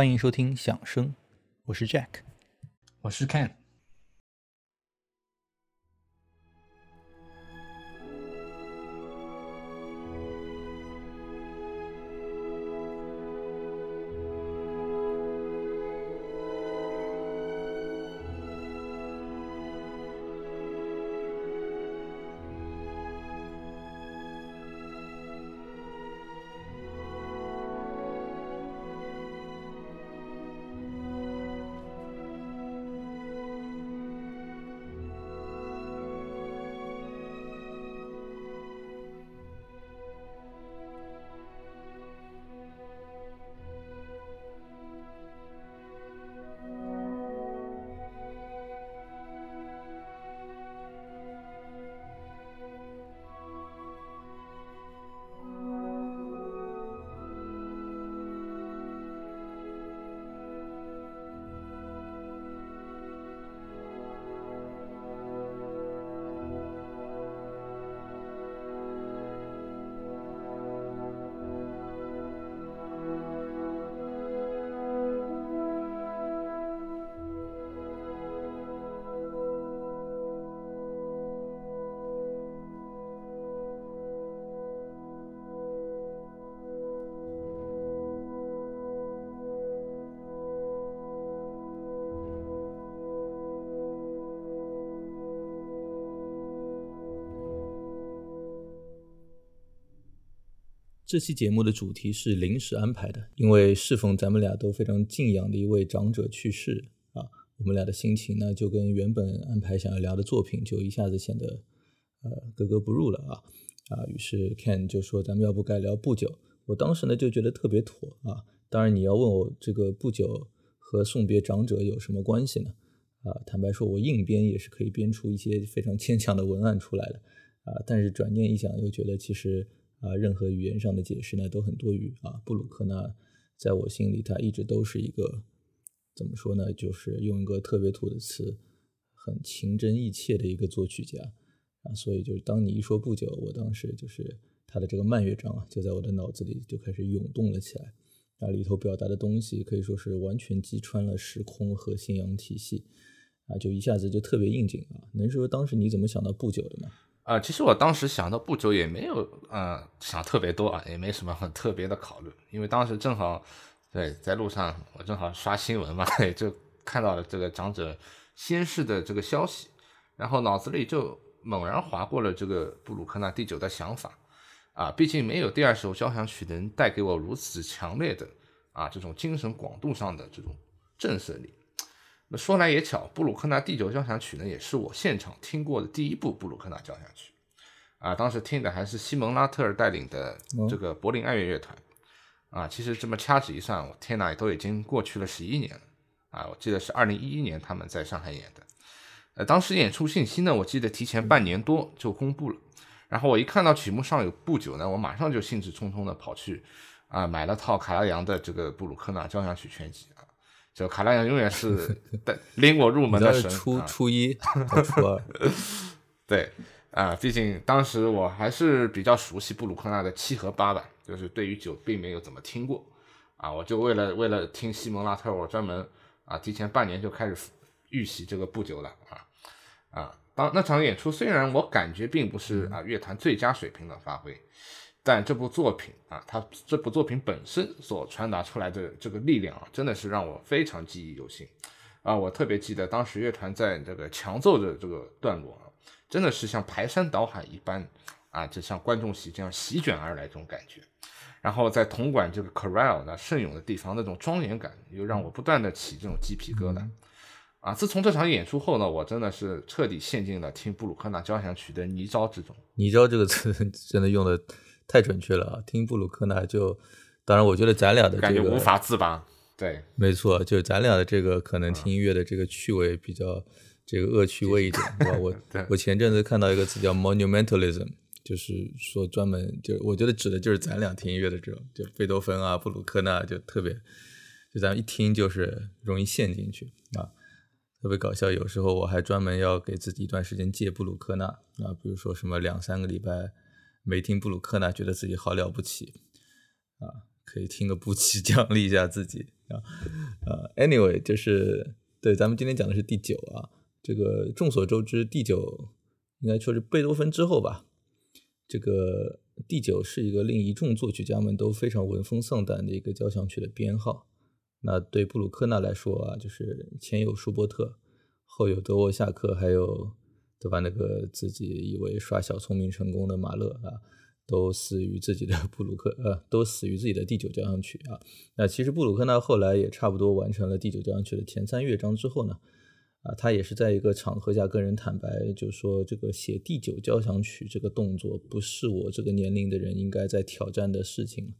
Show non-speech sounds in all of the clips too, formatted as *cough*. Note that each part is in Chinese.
欢迎收听响声，我是 Jack。我是 Ken。这期节目的主题是临时安排的，因为适逢咱们俩都非常敬仰的一位长者去世啊，我们俩的心情呢就跟原本安排想要聊的作品就一下子显得呃格格不入了啊啊，于是 Ken 就说咱们要不该聊不久，我当时呢就觉得特别妥啊，当然你要问我这个不久和送别长者有什么关系呢？啊，坦白说，我硬编也是可以编出一些非常牵强的文案出来的啊，但是转念一想，又觉得其实。啊，任何语言上的解释呢都很多余啊。布鲁克纳在我心里，他一直都是一个怎么说呢？就是用一个特别土的词，很情真意切的一个作曲家啊。所以就是当你一说不久，我当时就是他的这个慢乐章啊，就在我的脑子里就开始涌动了起来啊。里头表达的东西可以说是完全击穿了时空和信仰体系啊，就一下子就特别应景啊。能说当时你怎么想到不久的吗？啊，其实我当时想到不久也没有，呃，想特别多啊，也没什么很特别的考虑，因为当时正好，对，在路上我正好刷新闻嘛，*laughs* 就看到了这个长者仙逝的这个消息，然后脑子里就猛然划过了这个布鲁克纳第九的想法，啊，毕竟没有第二首交响曲能带给我如此强烈的啊这种精神广度上的这种震慑力。那说来也巧，布鲁克纳第九交响曲呢，也是我现场听过的第一部布鲁克纳交响曲，啊，当时听的还是西蒙拉特尔带领的这个柏林爱乐乐团，啊，其实这么掐指一算，我天哪，都已经过去了十一年了，啊，我记得是二零一一年他们在上海演的，呃，当时演出信息呢，我记得提前半年多就公布了，然后我一看到曲目上有不久呢，我马上就兴致冲冲的跑去，啊，买了套卡拉扬的这个布鲁克纳交响曲全集。就卡拉扬永远是 *laughs* 带领我入门的神。初初一、初二，*laughs* 对啊，毕竟当时我还是比较熟悉布鲁克纳的七和八吧，就是对于九并没有怎么听过啊，我就为了为了听西蒙拉特，我专门啊提前半年就开始预习这个不久了啊啊，当那场演出虽然我感觉并不是啊乐坛最佳水平的发挥。但这部作品啊，它这部作品本身所传达出来的这个力量啊，真的是让我非常记忆犹新啊！我特别记得当时乐团在这个强奏的这个段落啊，真的是像排山倒海一般啊，就像观众席这样席卷而来这种感觉。然后在铜管这个 chorale 那盛咏的地方，那种庄严感又让我不断的起这种鸡皮疙瘩啊！自从这场演出后呢，我真的是彻底陷进了听布鲁克纳交响曲的泥沼之中。泥沼这个词 *laughs* 真的用的。太准确了啊！听布鲁克纳就，当然我觉得咱俩的感觉无法自拔。对，没错，就咱俩的这个可能听音乐的这个趣味比较这个恶趣味一点，*laughs* 对吧？我我前阵子看到一个词叫 monumentalism，就是说专门就我觉得指的就是咱俩听音乐的这种，就贝多芬啊、布鲁克纳就特别，就咱们一听就是容易陷进去啊，特别搞笑。有时候我还专门要给自己一段时间戒布鲁克纳啊，比如说什么两三个礼拜。没听布鲁克纳，觉得自己好了不起啊！可以听个布奇奖励一下自己啊。呃，anyway，就是对，咱们今天讲的是第九啊。这个众所周知，第九应该说是贝多芬之后吧。这个第九是一个令一众作曲家们都非常闻风丧胆的一个交响曲的编号。那对布鲁克纳来说啊，就是前有舒伯特，后有德沃夏克，还有对吧？那个自己以为耍小聪明成功的马勒啊，都死于自己的布鲁克呃，都死于自己的第九交响曲啊。那其实布鲁克呢后来也差不多完成了第九交响曲的前三乐章之后呢。啊，他也是在一个场合下跟人坦白，就说这个写第九交响曲这个动作不是我这个年龄的人应该在挑战的事情，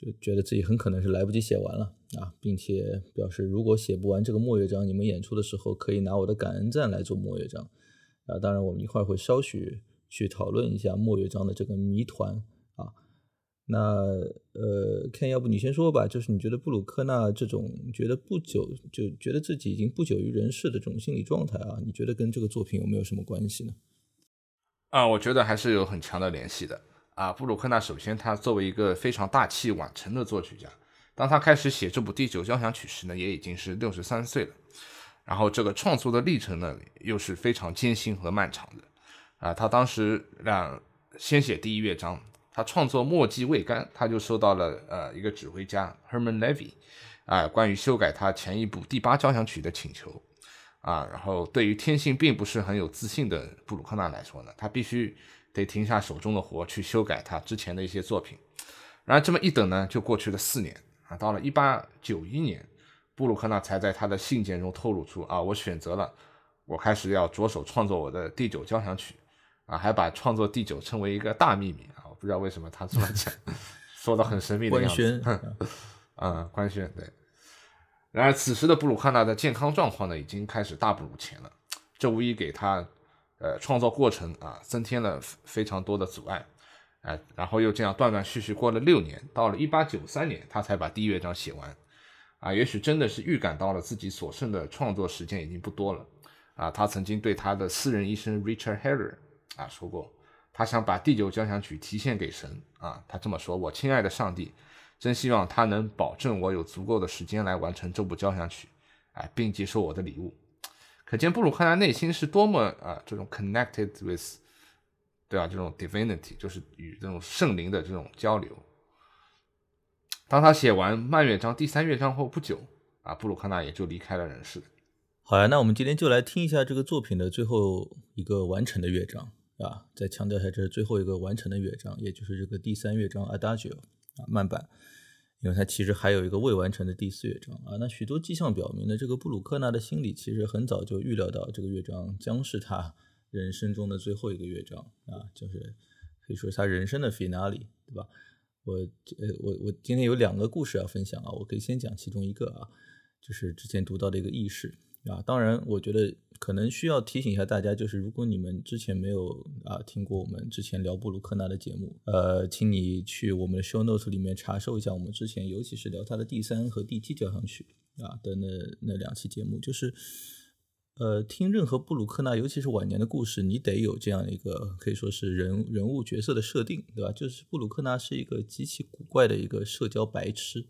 就觉得自己很可能是来不及写完了啊，并且表示如果写不完这个末乐章，你们演出的时候可以拿我的感恩赞来做末乐章啊。当然，我们一会儿会稍许去讨论一下末乐章的这个谜团啊。那呃，Ken，要不你先说吧？就是你觉得布鲁克纳这种觉得不久就觉得自己已经不久于人世的这种心理状态啊，你觉得跟这个作品有没有什么关系呢？啊，我觉得还是有很强的联系的啊。布鲁克纳首先他作为一个非常大器晚成的作曲家，当他开始写这部第九交响曲时呢，也已经是六十三岁了。然后这个创作的历程呢，又是非常艰辛和漫长的啊。他当时让先写第一乐章。他创作墨迹未干，他就收到了呃一个指挥家 Herman Levy 啊关于修改他前一部第八交响曲的请求啊，然后对于天性并不是很有自信的布鲁克纳来说呢，他必须得停下手中的活去修改他之前的一些作品。然后这么一等呢，就过去了四年啊，到了一八九一年，布鲁克纳才在他的信件中透露出啊，我选择了，我开始要着手创作我的第九交响曲啊，还把创作第九称为一个大秘密啊，我。不知道为什么他这么讲，*laughs* 说的很神秘的样子。官宣，嗯，官宣对。然而此时的布鲁克纳的健康状况呢，已经开始大不如前了，这无疑给他呃创作过程啊增添了非常多的阻碍。哎，然后又这样断断续续过了六年，到了一八九三年，他才把第一乐章写完。啊，也许真的是预感到了自己所剩的创作时间已经不多了。啊，他曾经对他的私人医生 Richard Heller 啊说过。他想把第九交响曲提献给神啊，他这么说：“我亲爱的上帝，真希望他能保证我有足够的时间来完成这部交响曲，哎，并接受我的礼物。”可见布鲁克纳内心是多么啊，这种 connected with，对吧？这种 divinity 就是与这种圣灵的这种交流。当他写完慢乐章第三乐章后不久啊，布鲁克纳也就离开了人世。好呀，那我们今天就来听一下这个作品的最后一个完成的乐章。啊，再强调一下，这是最后一个完成的乐章，也就是这个第三乐章 Adagio 啊慢板，因为他其实还有一个未完成的第四乐章啊。那许多迹象表明呢，这个布鲁克纳的心里其实很早就预料到这个乐章将是他人生中的最后一个乐章啊，就是可以说是他人生的 finale，对吧？我呃我我今天有两个故事要分享啊，我可以先讲其中一个啊，就是之前读到的一个轶事。啊，当然，我觉得可能需要提醒一下大家，就是如果你们之前没有啊听过我们之前聊布鲁克纳的节目，呃，请你去我们的 show notes 里面查收一下我们之前，尤其是聊他的第三和第七交响曲啊的那那两期节目。就是呃，听任何布鲁克纳，尤其是晚年的故事，你得有这样一个可以说是人人物角色的设定，对吧？就是布鲁克纳是一个极其古怪的一个社交白痴。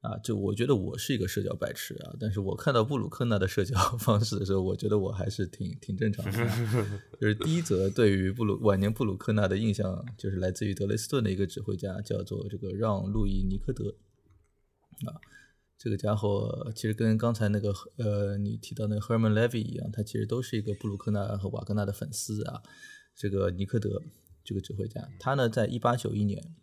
啊，就我觉得我是一个社交白痴啊，但是我看到布鲁克纳的社交 *laughs* 方式的时候，我觉得我还是挺挺正常的。就是第一则对于布鲁晚年布鲁克纳的印象，就是来自于德雷斯顿的一个指挥家，叫做这个让·路易·尼科德。啊，这个家伙其实跟刚才那个呃你提到那个 Herman Levy 一样，他其实都是一个布鲁克纳和瓦格纳的粉丝啊。这个尼科德这个指挥家，他呢在一八九一年。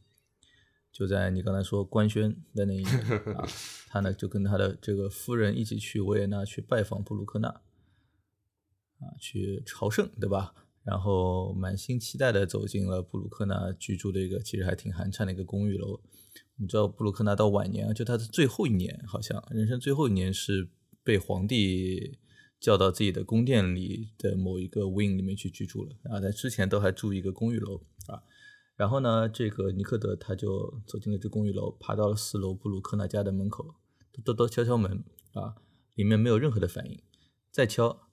就在你刚才说官宣的那一年啊，他呢就跟他的这个夫人一起去维也纳去拜访布鲁克纳，啊，去朝圣，对吧？然后满心期待的走进了布鲁克纳居住的一个其实还挺寒碜的一个公寓楼。我们知道布鲁克纳到晚年啊，就他的最后一年，好像人生最后一年是被皇帝叫到自己的宫殿里的某一个 wing 里面去居住了啊，在之前都还住一个公寓楼啊。然后呢，这个尼克德他就走进了这公寓楼，爬到了四楼布鲁克纳家的门口，咚咚咚敲敲门啊，里面没有任何的反应，再敲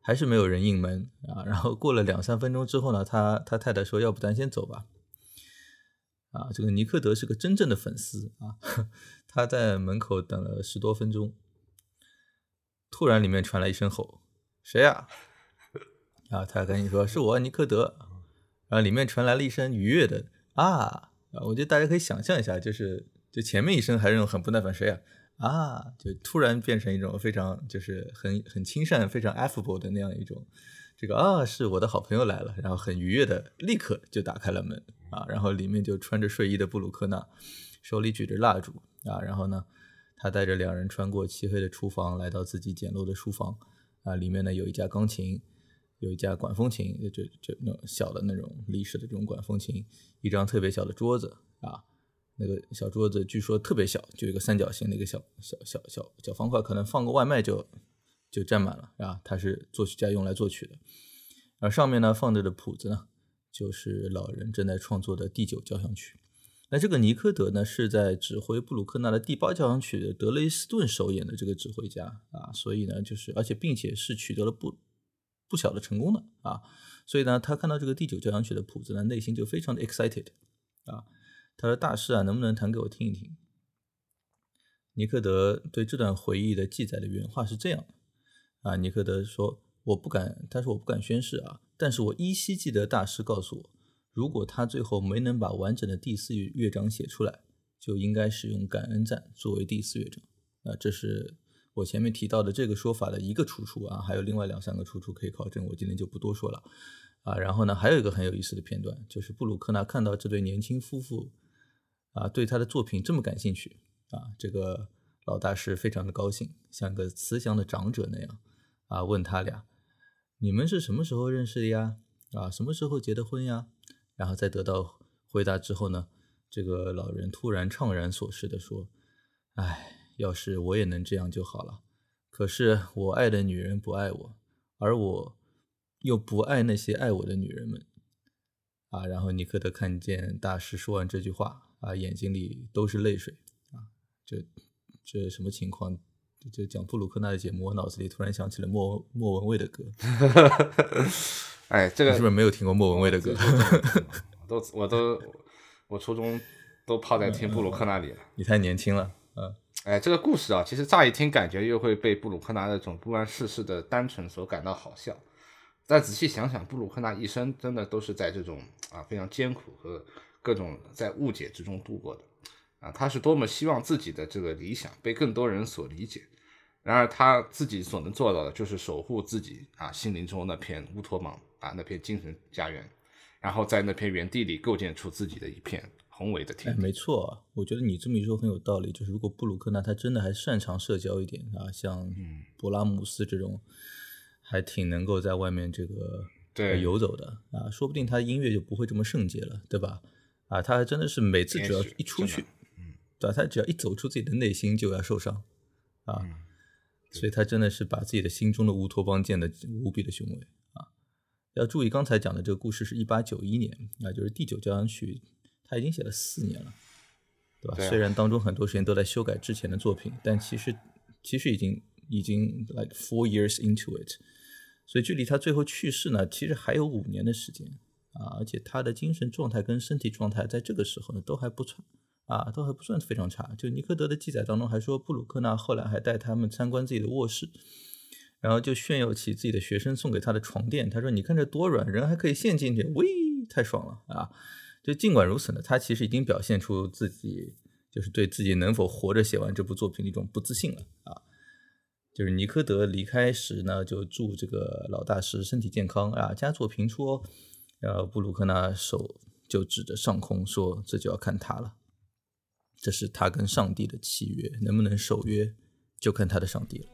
还是没有人应门啊。然后过了两三分钟之后呢，他他太太说：“要不咱先走吧。”啊，这个尼克德是个真正的粉丝啊，*laughs* 他在门口等了十多分钟，突然里面传来一声吼：“谁呀？” *laughs* 啊，他赶紧说：“是我，尼克德。”然后里面传来了一声愉悦的“啊”，我觉得大家可以想象一下，就是就前面一声还是那种很不耐烦，谁呀？啊，就突然变成一种非常就是很很亲善、非常 affable 的那样一种，这个啊是我的好朋友来了，然后很愉悦的立刻就打开了门啊，然后里面就穿着睡衣的布鲁克纳，手里举着蜡烛啊，然后呢，他带着两人穿过漆黑的厨房，来到自己简陋的书房啊，里面呢有一架钢琴，有一架管风琴，就就那种小的那种历史的这种管风琴，一张特别小的桌子啊。那个小桌子据说特别小，就一个三角形的一个小小小小小方块，可能放个外卖就就占满了啊。它是作曲家用来作曲的，而上面呢放着的谱子呢，就是老人正在创作的第九交响曲。那这个尼科德呢是在指挥布鲁克纳的第八交响曲的德雷斯顿首演的这个指挥家啊，所以呢就是而且并且是取得了不不小的成功的啊，所以呢他看到这个第九交响曲的谱子呢，内心就非常的 excited 啊。他说：“大师啊，能不能弹给我听一听？”尼克德对这段回忆的记载的原话是这样：啊，尼克德说：“我不敢，他说我不敢宣誓啊，但是我依稀记得大师告诉我，如果他最后没能把完整的第四乐章写出来，就应该使用感恩赞作为第四乐章。啊，这是我前面提到的这个说法的一个出处啊，还有另外两三个出处可以考证，我今天就不多说了。啊，然后呢，还有一个很有意思的片段，就是布鲁克纳看到这对年轻夫妇。”啊，对他的作品这么感兴趣啊！这个老大是非常的高兴，像个慈祥的长者那样啊，问他俩：“你们是什么时候认识的呀？啊，什么时候结的婚呀？”然后在得到回答之后呢，这个老人突然怅然所失的说：“哎，要是我也能这样就好了。可是我爱的女人不爱我，而我又不爱那些爱我的女人们。”啊，然后尼克特看见大师说完这句话。啊，眼睛里都是泪水啊！这这什么情况？就讲布鲁克纳的节目，我脑子里突然想起了莫莫文蔚的歌。*laughs* 哎，这个是不是没有听过莫文蔚的歌？*laughs* 我都我都我初中都泡在听布鲁克那里了。*laughs* 你太年轻了，嗯。哎，这个故事啊，其实乍一听感觉又会被布鲁克纳那种不谙世事的单纯所感到好笑，但仔细想想，布鲁克纳一生真的都是在这种啊非常艰苦和。各种在误解之中度过的，啊，他是多么希望自己的这个理想被更多人所理解。然而他自己所能做到的，就是守护自己啊心灵中那片乌托邦啊那片精神家园，然后在那片原地里构建出自己的一片宏伟的天。没错，我觉得你这么一说很有道理。就是如果布鲁克纳他真的还擅长社交一点啊，像勃拉姆斯这种，还挺能够在外面这个对游走的啊，说不定他音乐就不会这么圣洁了，对吧？啊，他还真的是每次只要一出去，嗯，对吧？他只要一走出自己的内心就要受伤，啊，所以他真的是把自己的心中的乌托邦建得无比的雄伟啊！要注意，刚才讲的这个故事是一八九一年，啊，就是第九交响曲，他已经写了四年了，对吧？虽然当中很多时间都在修改之前的作品，但其实其实已经已经 like four years into it，所以距离他最后去世呢，其实还有五年的时间。啊，而且他的精神状态跟身体状态在这个时候呢都还不差，啊，都还不算非常差。就尼科德的记载当中还说，布鲁克纳后来还带他们参观自己的卧室，然后就炫耀起自己的学生送给他的床垫。他说：“你看这多软，人还可以陷进去，喂，太爽了啊！”就尽管如此呢，他其实已经表现出自己就是对自己能否活着写完这部作品的一种不自信了啊。就是尼科德离开时呢，就祝这个老大师身体健康啊，佳作频出哦。然后布鲁克纳手就指着上空说：“这就要看他了，这是他跟上帝的契约，能不能守约，就看他的上帝了。”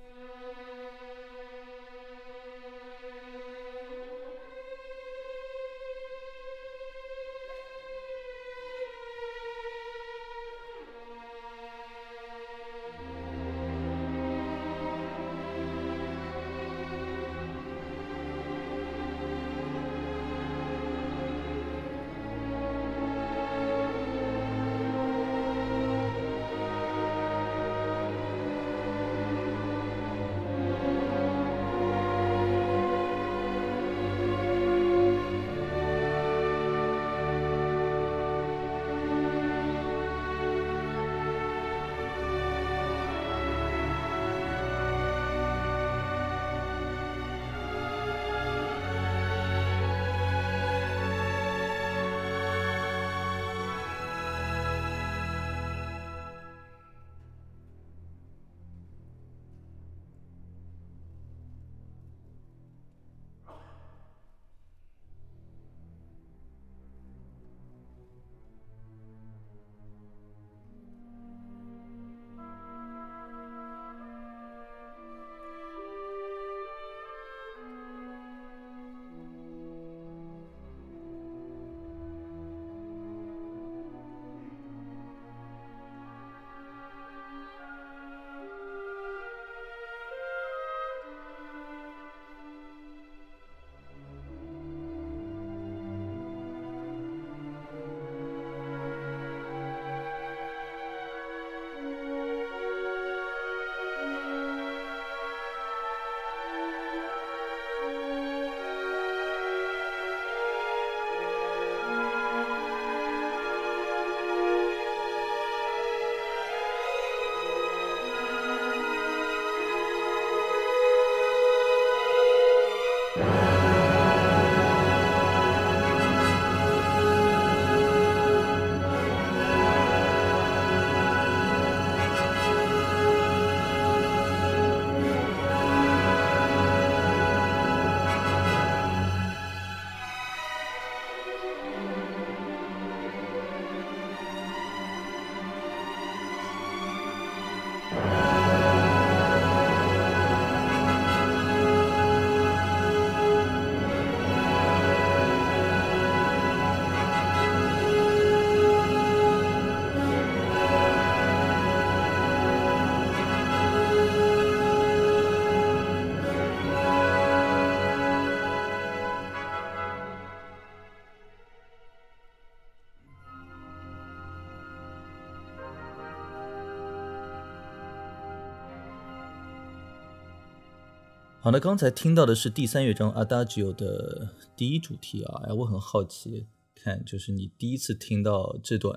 好，那刚才听到的是第三乐章 Adagio 的第一主题啊，哎，我很好奇，看就是你第一次听到这段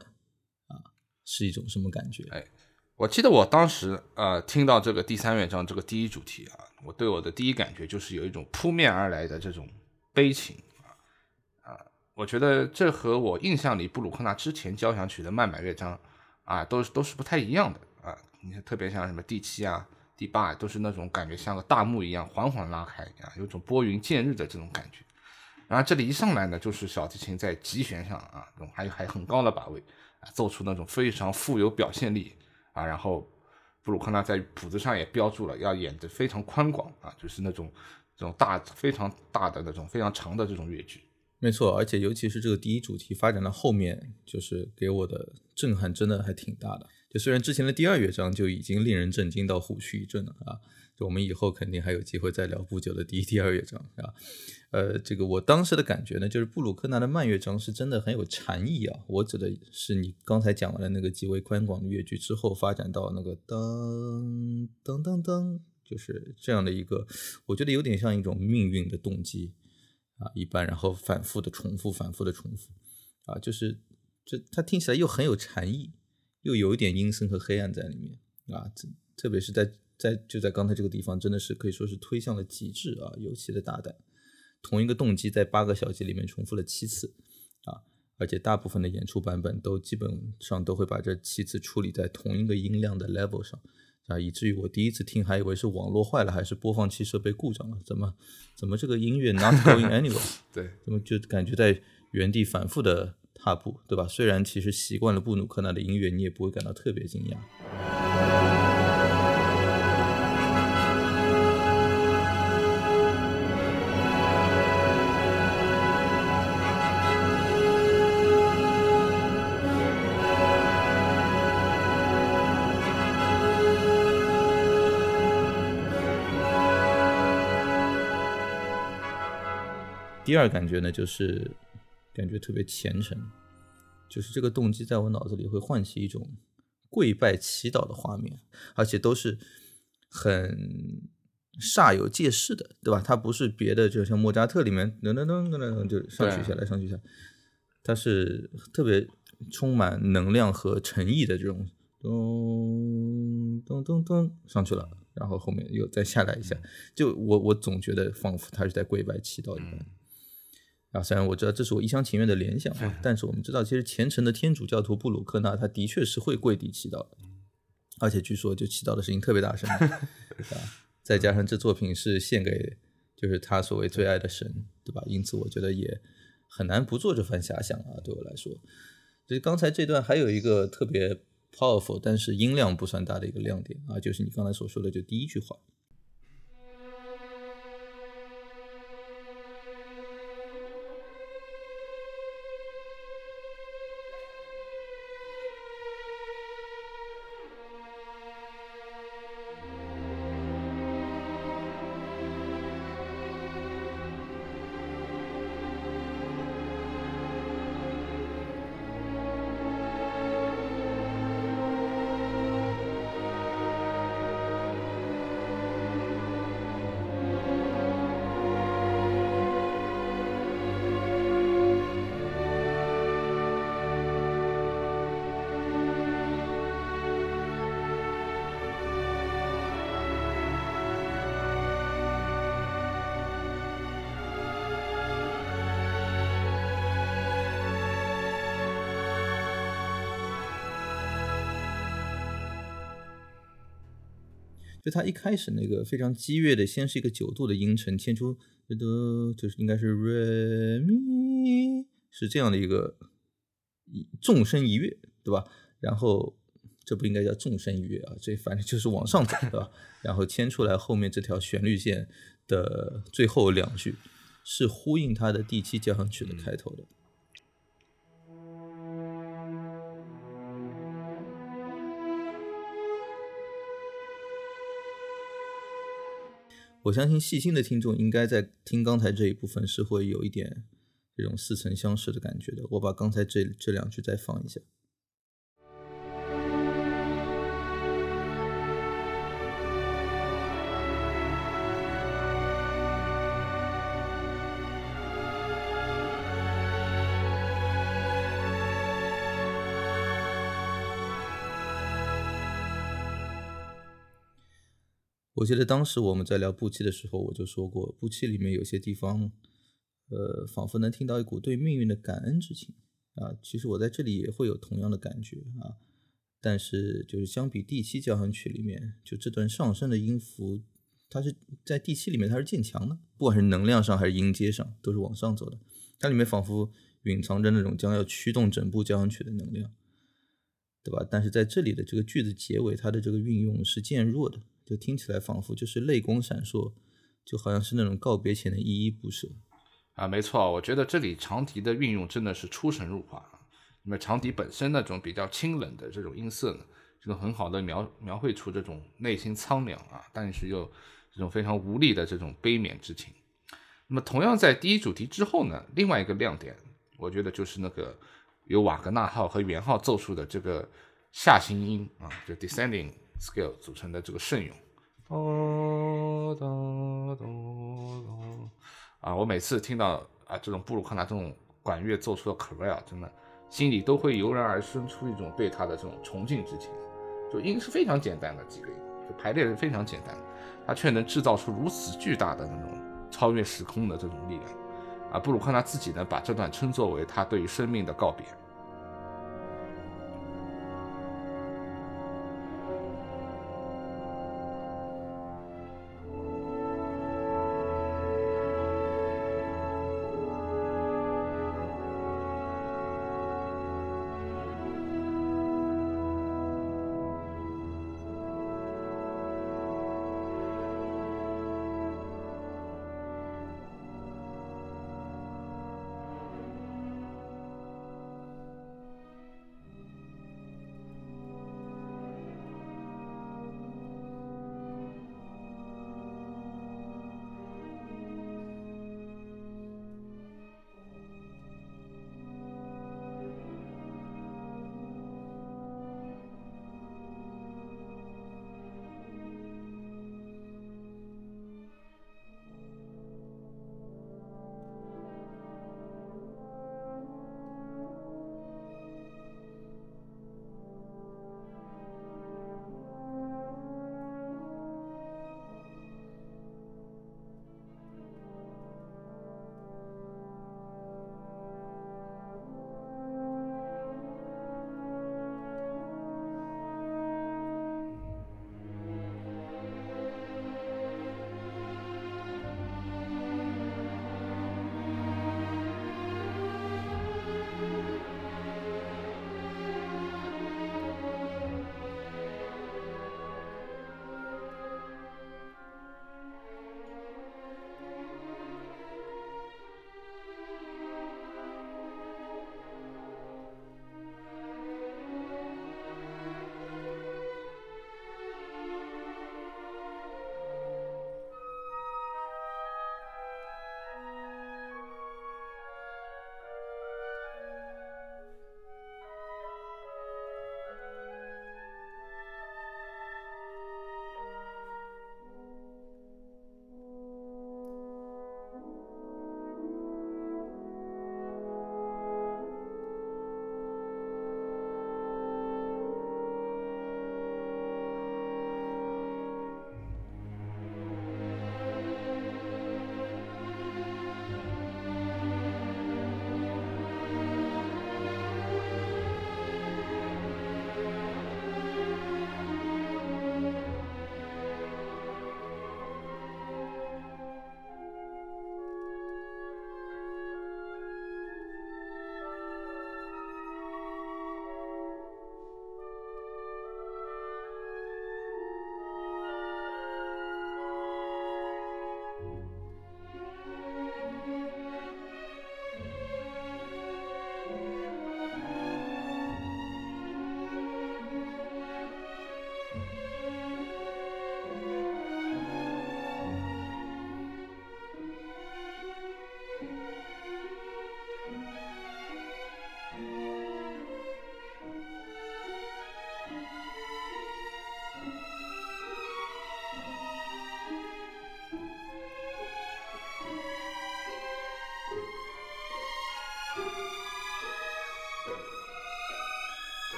啊，是一种什么感觉？哎，我记得我当时呃听到这个第三乐章这个第一主题啊，我对我的第一感觉就是有一种扑面而来的这种悲情啊啊，我觉得这和我印象里布鲁克纳之前交响曲的慢板乐章啊，都是都是不太一样的啊，你看特别像什么第七啊。第八都是那种感觉像个大幕一样缓缓拉开啊，有种拨云见日的这种感觉。然后这里一上来呢，就是小提琴在极弦上啊，还有还很高的把位啊，奏出那种非常富有表现力啊。然后布鲁克纳在谱子上也标注了要演的非常宽广啊，就是那种这种大非常大的那种非常长的这种乐句。没错，而且尤其是这个第一主题发展到后面，就是给我的震撼真的还挺大的。虽然之前的第二乐章就已经令人震惊到虎躯一震了啊，就我们以后肯定还有机会再聊不久的第一、第二乐章啊。呃，这个我当时的感觉呢，就是布鲁克纳的慢乐章是真的很有禅意啊。我指的是你刚才讲完了那个极为宽广的乐句之后，发展到那个噔噔噔噔，就是这样的一个，我觉得有点像一种命运的动机啊一般，然后反复的重复，反复的重复啊，就是这它听起来又很有禅意。又有一点阴森和黑暗在里面啊，这特别是在在就在刚才这个地方，真的是可以说是推向了极致啊，尤其的大胆。同一个动机在八个小节里面重复了七次啊，而且大部分的演出版本都基本上都会把这七次处理在同一个音量的 level 上啊，以至于我第一次听还以为是网络坏了，还是播放器设备故障了，怎么怎么这个音乐 not going anywhere？*laughs* 对，怎么就感觉在原地反复的。踏步，对吧？虽然其实习惯了布鲁克纳的音乐，你也不会感到特别惊讶。第二感觉呢，就是。感觉特别虔诚，就是这个动机在我脑子里会唤起一种跪拜祈祷的画面，而且都是很煞有介事的，对吧？它不是别的，就像莫扎特里面噔噔噔噔噔就上去下来上去下，它是特别充满能量和诚意的这种咚咚咚咚上去了，然后后面又再下来一下，就我我总觉得仿佛他是在跪拜祈祷一般。啊，虽然我知道这是我一厢情愿的联想啊，但是我们知道，其实虔诚的天主教徒布鲁克纳他的确是会跪地祈祷的，而且据说就祈祷的声音特别大声，*laughs* 啊，再加上这作品是献给就是他所谓最爱的神，对吧？因此我觉得也很难不做这番遐想啊，对我来说。所以刚才这段还有一个特别 powerful，但是音量不算大的一个亮点啊，就是你刚才所说的就第一句话。就他一开始那个非常激越的，先是一个九度的音程，牵出的就是应该是 re mi，是这样的一个纵身一跃，对吧？然后这不应该叫纵身一跃啊，这反正就是往上走，对吧？然后牵出来后面这条旋律线的最后两句，是呼应他的第七交响曲的开头的。我相信细心的听众应该在听刚才这一部分是会有一点这种似曾相识的感觉的。我把刚才这这两句再放一下。我记得当时我们在聊布期的时候，我就说过，布期里面有些地方，呃，仿佛能听到一股对命运的感恩之情啊。其实我在这里也会有同样的感觉啊。但是就是相比第七交响曲里面，就这段上升的音符，它是在第七里面它是渐强的，不管是能量上还是音阶上，都是往上走的。它里面仿佛蕴藏着那种将要驱动整部交响曲的能量，对吧？但是在这里的这个句子结尾，它的这个运用是渐弱的。就听起来仿佛就是泪光闪烁，就好像是那种告别前的依依不舍啊，没错，我觉得这里长笛的运用真的是出神入化。那么长笛本身那种比较清冷的这种音色呢，就能很好的描描绘出这种内心苍凉啊，但是又这种非常无力的这种悲悯之情。那么同样在第一主题之后呢，另外一个亮点，我觉得就是那个由瓦格纳号和圆号奏出的这个下行音啊，就 descending。Scale 组成的这个圣咏，啊，我每次听到啊这种布鲁克纳这种管乐奏出的 c a r e l 真的心里都会油然而生出一种对他的这种崇敬之情。就音是非常简单的几个音，就排列是非常简单，他却能制造出如此巨大的那种超越时空的这种力量。啊，布鲁克纳自己呢把这段称作为他对于生命的告别。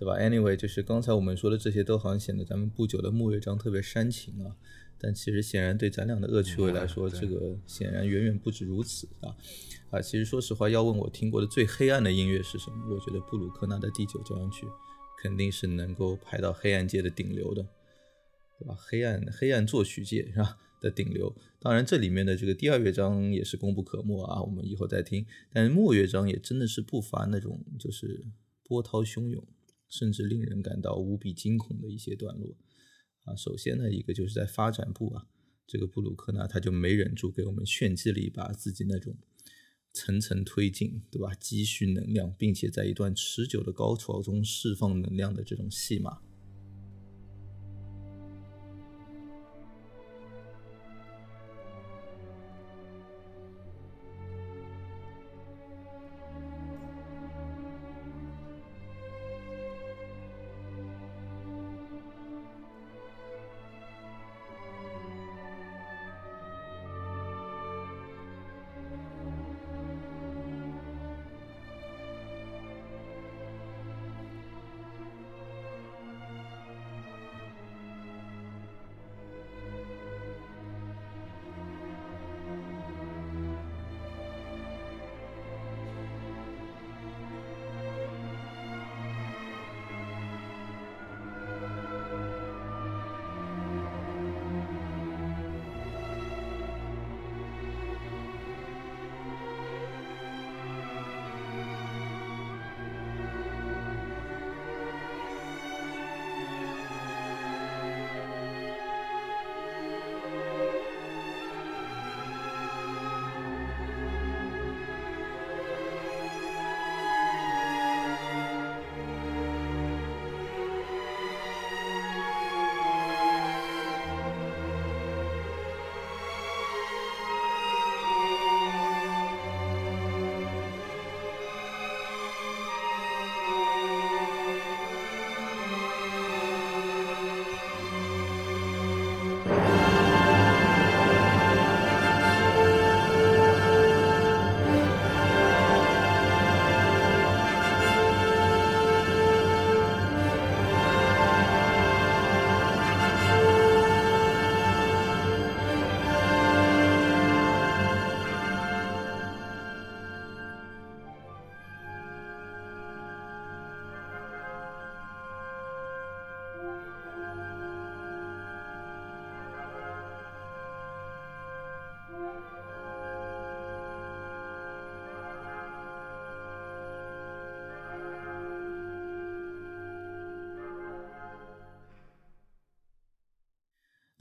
对吧？Anyway，就是刚才我们说的这些，都好像显得咱们不久的木乐章特别煽情啊。但其实显然对咱俩的恶趣味来说，这个显然远远不止如此啊！啊，其实说实话，要问我听过的最黑暗的音乐是什么，我觉得布鲁克纳的第九交响曲肯定是能够排到黑暗界的顶流的，对吧？黑暗黑暗作曲界是吧的顶流。当然，这里面的这个第二乐章也是功不可没啊，我们以后再听。但是末乐章也真的是不乏那种就是波涛汹涌，甚至令人感到无比惊恐的一些段落。啊，首先呢，一个就是在发展部啊，这个布鲁克呢他就没忍住给我们炫技了一把自己那种层层推进，对吧？积蓄能量，并且在一段持久的高潮中释放能量的这种戏码。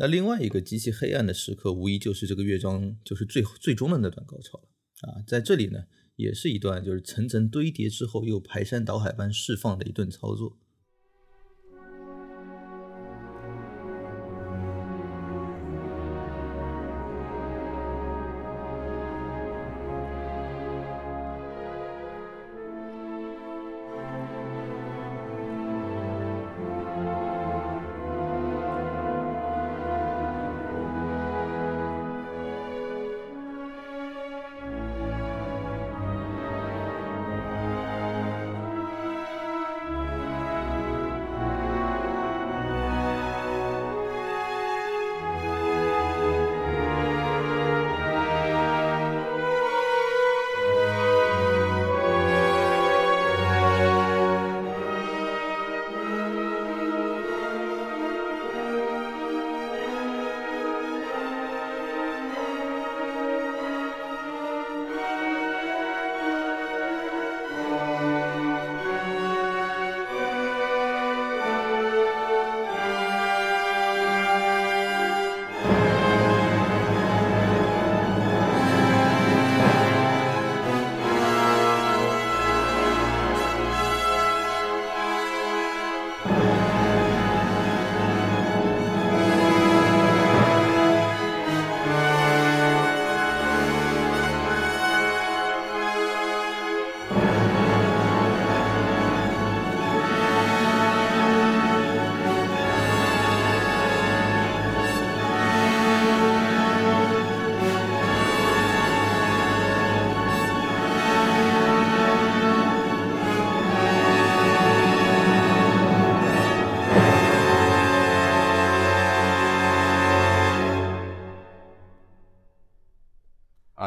那另外一个极其黑暗的时刻，无疑就是这个乐章，就是最最终的那段高潮了啊！在这里呢，也是一段就是层层堆叠之后又排山倒海般释放的一顿操作。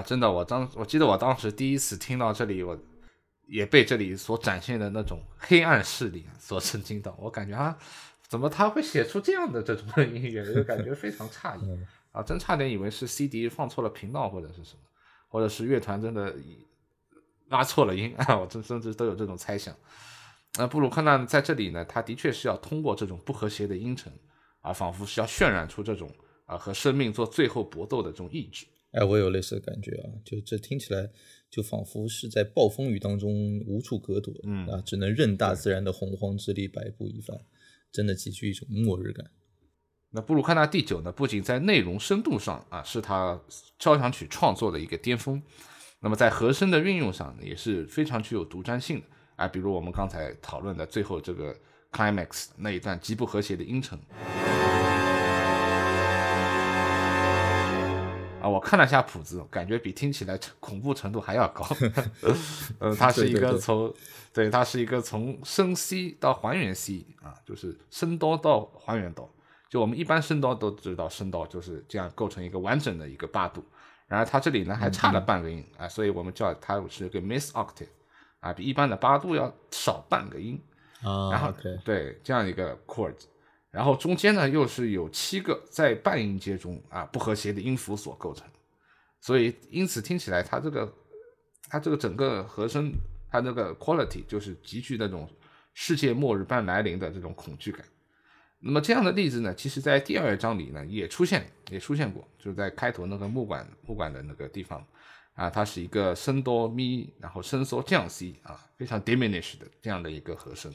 啊，真的，我当我记得我当时第一次听到这里，我也被这里所展现的那种黑暗势力所震惊到。我感觉啊，怎么他会写出这样的这种音乐，就感觉非常诧异啊，真差点以为是 CD 放错了频道或者是什么，或者是乐团真的拉错了音啊，*laughs* 我真甚至都有这种猜想。那布鲁克纳在这里呢，他的确是要通过这种不和谐的音程啊，仿佛是要渲染出这种啊和生命做最后搏斗的这种意志。哎，我有类似的感觉啊，就这听起来就仿佛是在暴风雨当中无处可躲，嗯啊，只能任大自然的洪荒之力摆布一番，真的极具一种末日感。那布鲁克纳第九呢，不仅在内容深度上啊是他交响曲创作的一个巅峰，那么在和声的运用上也是非常具有独占性的。啊，比如我们刚才讨论的最后这个 climax 那一段极不和谐的音程，啊，我看了下谱子，感觉比听起来恐怖程度还要高。*laughs* 呃，它是一个从，对，它是一个从升 C 到还原 C 啊，就是升哆到还原哆。就我们一般升哆都知道，升哆就是这样构成一个完整的一个八度，然而它这里呢还差了半个音啊，所以我们叫它是个 miss octave。啊，比一般的八度要少半个音，啊，然后对这样一个 chord，然后中间呢又是有七个在半音阶中啊不和谐的音符所构成，所以因此听起来它这个它这个整个和声它那个 quality 就是极具那种世界末日般来临的这种恐惧感。那么这样的例子呢，其实在第二章里呢也出现也出现过，就是在开头那个木管木管的那个地方。啊，它是一个升哆咪，然后升嗦降 C 啊，非常 diminished 的这样的一个和声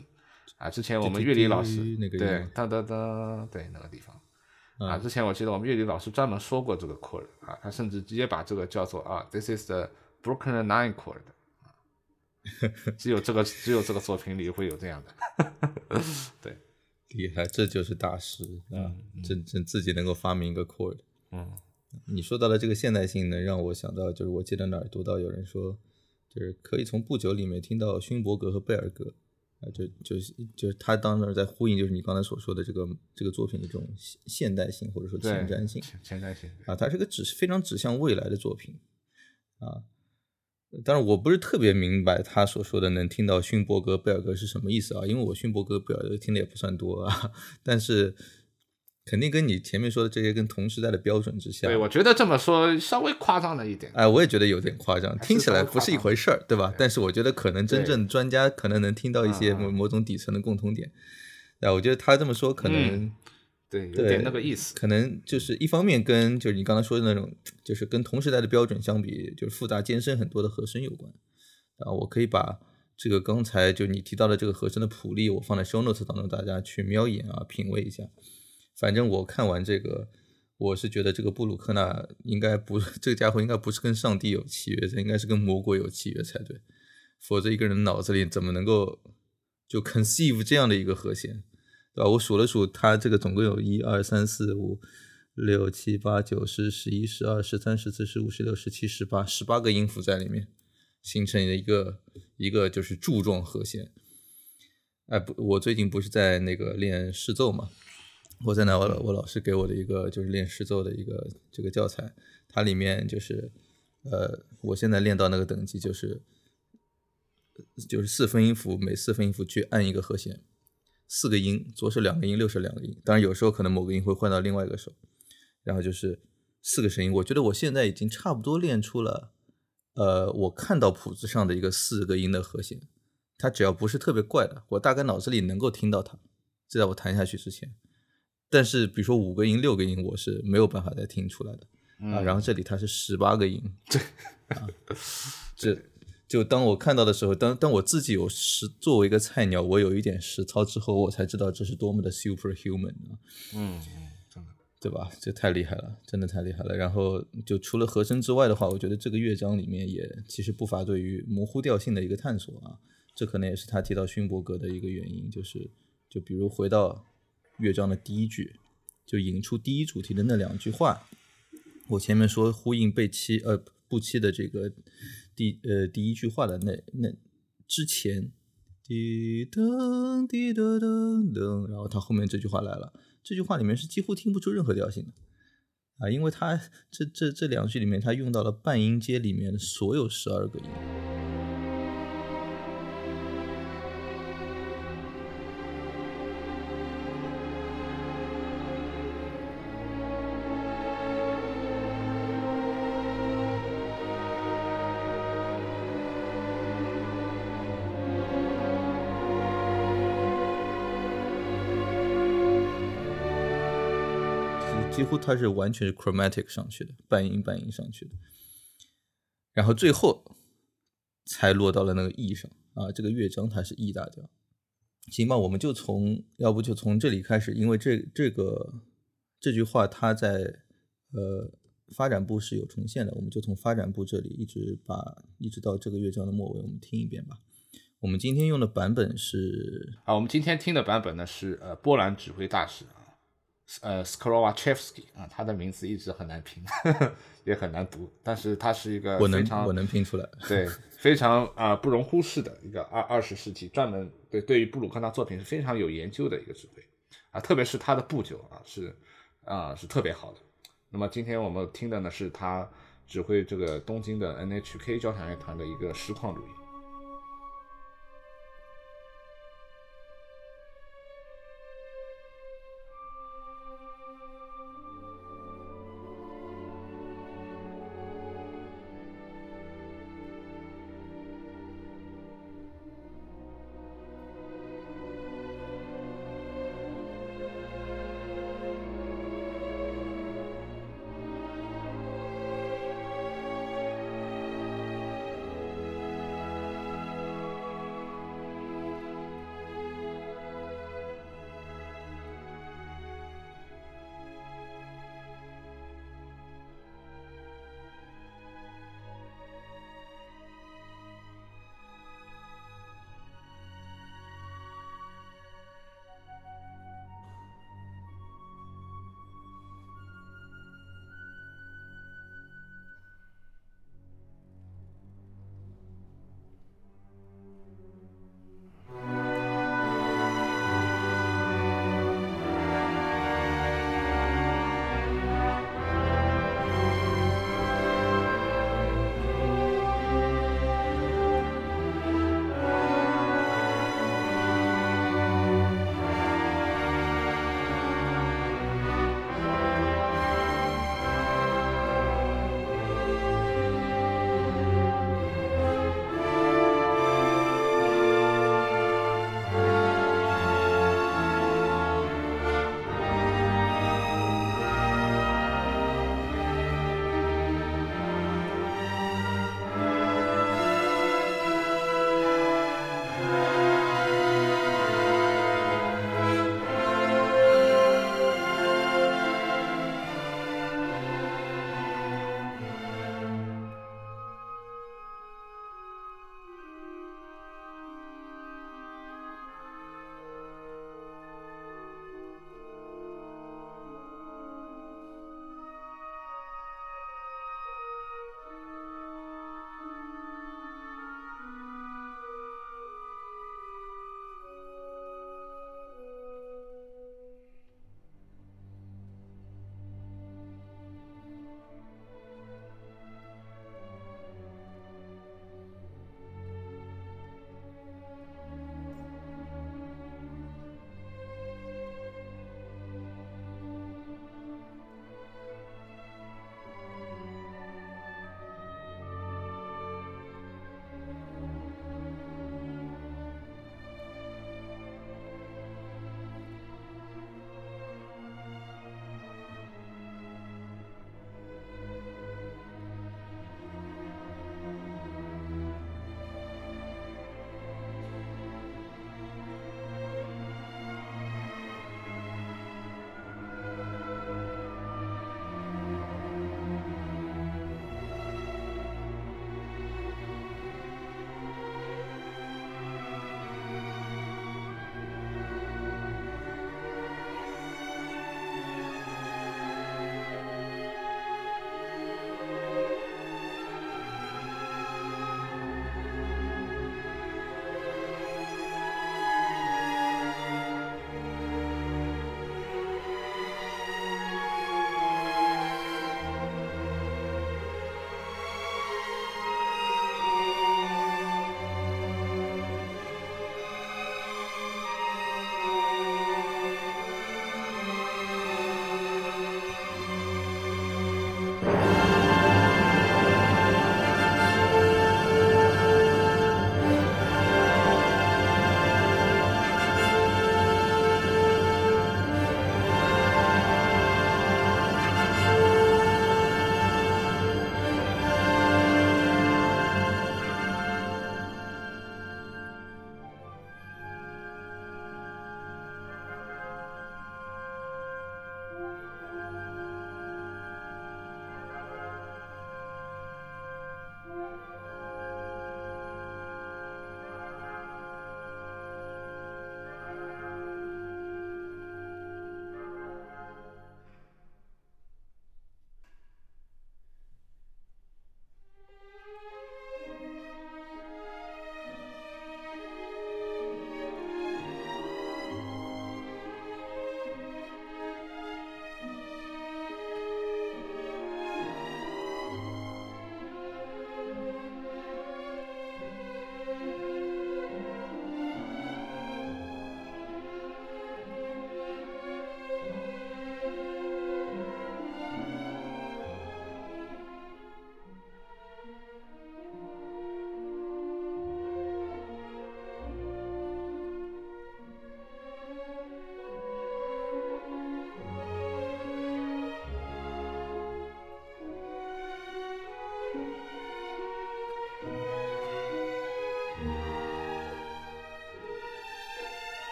啊。之前我们乐理老师对哒哒哒对那个地方啊，之前我记得我们乐理老师专门说过这个 chord 啊，他甚至直接把这个叫做啊，this is the broken nine chord 啊，只有这个只有这个作品里会有这样的，*laughs* 对，厉害，这就是大师啊，真真自己能够发明一个 chord，嗯。你说到了这个现代性，能让我想到，就是我记得哪儿读到有人说，就是可以从不久里面听到勋伯格和贝尔格，啊，就就是就是他当时在呼应，就是你刚才所说的这个这个作品的这种现代性或者说前瞻性，前瞻性啊，它是个指非常指向未来的作品啊。当然，我不是特别明白他所说的能听到勋伯格、贝尔格是什么意思啊，因为我勋伯格、贝尔格听的也不算多啊，*laughs* 但是。肯定跟你前面说的这些跟同时代的标准之下，对我觉得这么说稍微夸张了一点。哎，我也觉得有点夸张，听起来不是一回事儿，对吧？但是我觉得可能真正专家可能能听到一些某某种底层的共通点。哎，我觉得他这么说可能对有点那个意思，可能就是一方面跟就是你刚才说的那种，就是跟同时代的标准相比，就是复杂艰深很多的和声有关。啊，我可以把这个刚才就你提到的这个和声的谱例，我放在 show notes 当中，大家去瞄一眼啊，品味一下。反正我看完这个，我是觉得这个布鲁克纳应该不，*laughs* 这个家伙应该不是跟上帝有契约，这应该是跟魔鬼有契约才对，否则一个人脑子里怎么能够就 conceive 这样的一个和弦，对吧？我数了数，他这个总共有一二三四五六七八九十十一十二十三十四十五十六十七十八十八个音符在里面，形成了一个一个就是柱状和弦。哎，不，我最近不是在那个练视奏嘛。我在拿我我老师给我的一个就是练诗奏的一个这个教材，它里面就是呃，我现在练到那个等级就是就是四分音符，每四分音符去按一个和弦，四个音，左手两个音，右手两个音，当然有时候可能某个音会换到另外一个手，然后就是四个声音。我觉得我现在已经差不多练出了呃，我看到谱子上的一个四个音的和弦，它只要不是特别怪的，我大概脑子里能够听到它，就在我弹下去之前。但是，比如说五个音、六个音，我是没有办法再听出来的啊。然后这里它是十八个音，*laughs* 啊，这就当我看到的时候，当当我自己有实作为一个菜鸟，我有一点实操之后，我才知道这是多么的 superhuman 啊。嗯嗯，对吧？这太厉害了，真的太厉害了。然后就除了和声之外的话，我觉得这个乐章里面也其实不乏对于模糊调性的一个探索啊。这可能也是他提到勋伯格的一个原因，就是就比如回到。乐章的第一句，就引出第一主题的那两句话。我前面说呼应贝七呃布七的这个第呃第一句话的那那之前，滴噔滴噔噔噔，然后他后面这句话来了。这句话里面是几乎听不出任何调性的。啊，因为他这这这两句里面，他用到了半音阶里面所有十二个音。乎它是完全是 chromatic 上去的，半音半音上去的，然后最后才落到了那个 E 上啊。这个乐章它是 E 大调，行吧？我们就从要不就从这里开始，因为这这个这句话它在呃发展部是有重现的，我们就从发展部这里一直把一直到这个乐章的末尾，我们听一遍吧。我们今天用的版本是啊，我们今天听的版本呢是呃波兰指挥大师。呃 s k r o w a c h e v s k y 啊，他的名字一直很难拼，*laughs* 也很难读，但是他是一个我能我能拼出来，对，非常啊不容忽视的一个二二十世纪专门对对于布鲁克纳作品是非常有研究的一个指挥啊，特别是他的布酒啊是啊是特别好的。那么今天我们听的呢是他指挥这个东京的 NHK 交响乐团的一个实况录音。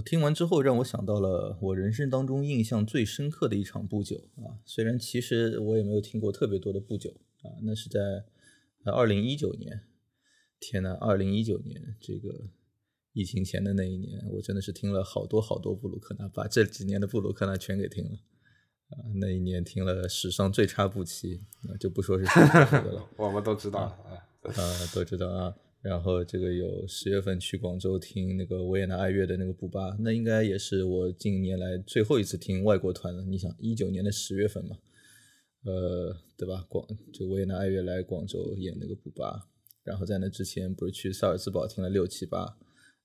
我听完之后，让我想到了我人生当中印象最深刻的一场不久啊。虽然其实我也没有听过特别多的不久啊，那是在二零一九年。天呐，二零一九年这个疫情前的那一年，我真的是听了好多好多布鲁克纳，把这几年的布鲁克纳全给听了啊。那一年听了史上最差布期，就不说是谁了。*laughs* 我们都知道啊，*laughs* 啊，都知道啊。然后这个有十月份去广州听那个维也纳爱乐的那个布巴，那应该也是我近年来最后一次听外国团了。你想，一九年的十月份嘛，呃，对吧？广就维也纳爱乐来广州演那个布巴，然后在那之前不是去萨尔兹堡听了六七八，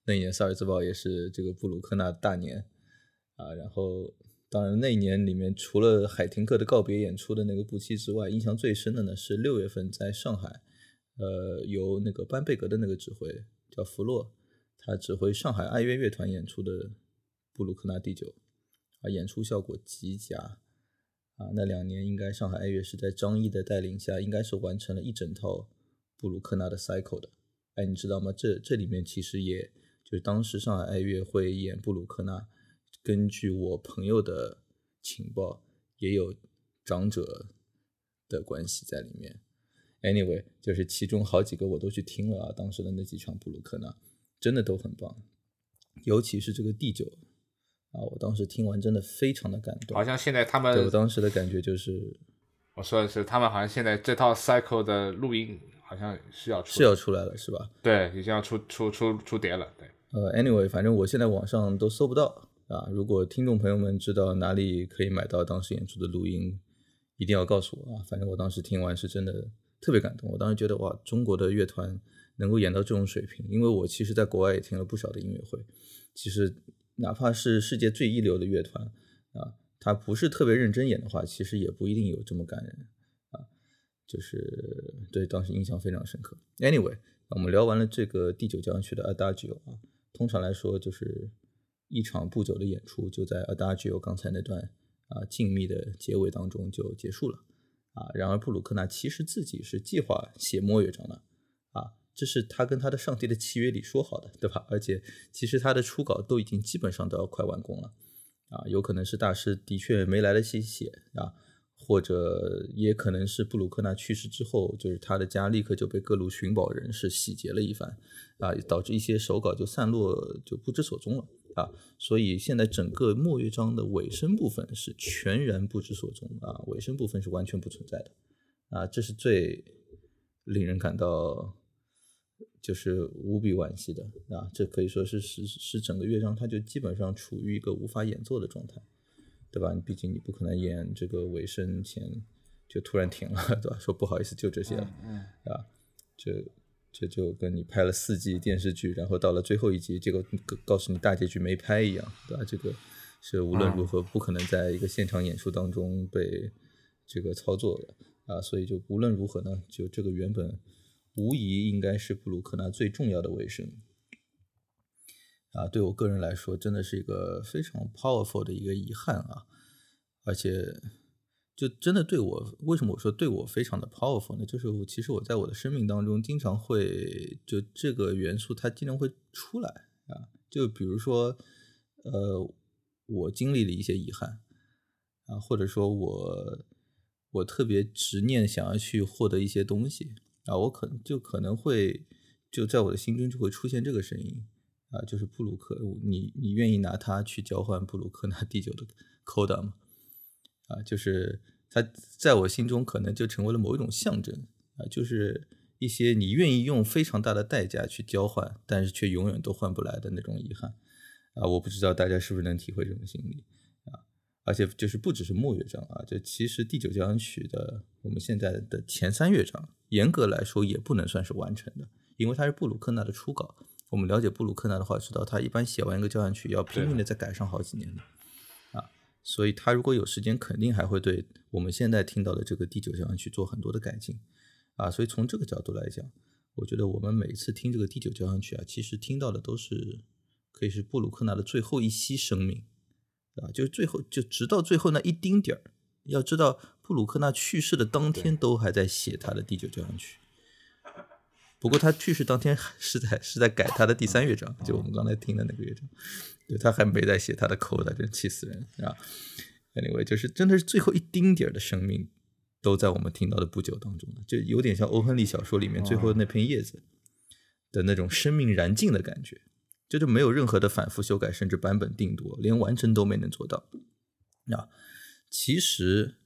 那一年萨尔兹堡也是这个布鲁克纳大年啊。然后当然那一年里面除了海廷克的告别演出的那个布期之外，印象最深的呢是六月份在上海。呃，由那个班贝格的那个指挥叫弗洛，他指挥上海爱乐乐团演出的布鲁克纳第九，啊，演出效果极佳，啊，那两年应该上海爱乐是在张毅的带领下，应该是完成了一整套布鲁克纳的 cycle 的，哎，你知道吗？这这里面其实也就是当时上海爱乐会演布鲁克纳，根据我朋友的情报，也有长者的关系在里面。Anyway，就是其中好几个我都去听了啊，当时的那几场布鲁克纳真的都很棒，尤其是这个第九啊，我当时听完真的非常的感动。好像现在他们，我当时的感觉就是，我说的是他们好像现在这套 cycle 的录音好像是要是要出来了是吧？对，已经要出出出出碟了。对，呃，Anyway，反正我现在网上都搜不到啊，如果听众朋友们知道哪里可以买到当时演出的录音，一定要告诉我啊。反正我当时听完是真的。特别感动，我当时觉得哇，中国的乐团能够演到这种水平，因为我其实在国外也听了不少的音乐会，其实哪怕是世界最一流的乐团啊，他不是特别认真演的话，其实也不一定有这么感人啊，就是对当时印象非常深刻。Anyway，我们聊完了这个第九交响曲的 Adagio 啊，通常来说就是一场不久的演出就在 Adagio 刚才那段啊静谧的结尾当中就结束了。啊，然而布鲁克纳其实自己是计划写末乐章的，啊，这是他跟他的上帝的契约里说好的，对吧？而且其实他的初稿都已经基本上都要快完工了，啊，有可能是大师的确没来得及写啊，或者也可能是布鲁克纳去世之后，就是他的家立刻就被各路寻宝人士洗劫了一番，啊，导致一些手稿就散落，就不知所踪了。啊，所以现在整个末乐章的尾声部分是全然不知所踪啊，尾声部分是完全不存在的啊，这是最令人感到就是无比惋惜的啊，这可以说是是是整个乐章它就基本上处于一个无法演奏的状态，对吧？毕竟你不可能演这个尾声前就突然停了，对吧？说不好意思，就这些了，啊，这。这就跟你拍了四季电视剧，然后到了最后一集，结果告诉你大结局没拍一样，对吧？这个是无论如何不可能在一个现场演出当中被这个操作的啊，所以就无论如何呢，就这个原本无疑应该是布鲁克纳最重要的尾声啊，对我个人来说，真的是一个非常 powerful 的一个遗憾啊，而且。就真的对我，为什么我说对我非常的 powerful 呢？就是其实我在我的生命当中，经常会就这个元素，它经常会出来啊。就比如说，呃，我经历了一些遗憾啊，或者说我我特别执念想要去获得一些东西啊，我可能就可能会就在我的心中就会出现这个声音啊，就是布鲁克，你你愿意拿它去交换布鲁克纳第九的 coda 吗？啊，就是它在我心中可能就成为了某一种象征啊，就是一些你愿意用非常大的代价去交换，但是却永远都换不来的那种遗憾啊！我不知道大家是不是能体会这种心理啊？而且就是不只是末乐章啊，就其实第九交响曲的我们现在的前三乐章，严格来说也不能算是完成的，因为它是布鲁克纳的初稿。我们了解布鲁克纳的话，知道他一般写完一个交响曲要拼命的再改上好几年的。所以他如果有时间，肯定还会对我们现在听到的这个第九交响曲做很多的改进，啊，所以从这个角度来讲，我觉得我们每次听这个第九交响曲啊，其实听到的都是可以是布鲁克纳的最后一息生命，啊，就是最后就直到最后那一丁点儿。要知道，布鲁克纳去世的当天都还在写他的第九交响曲，不过他去世当天是在是在改他的第三乐章，就我们刚才听的那个乐章，对他还没在写他的扣的，真气死人啊！Anyway，就是真的是最后一丁点儿的生命都在我们听到的不久当中了，就有点像欧亨利小说里面最后那片叶子的那种生命燃尽的感觉，这就没有任何的反复修改，甚至版本定夺，连完成都没能做到。啊，其实。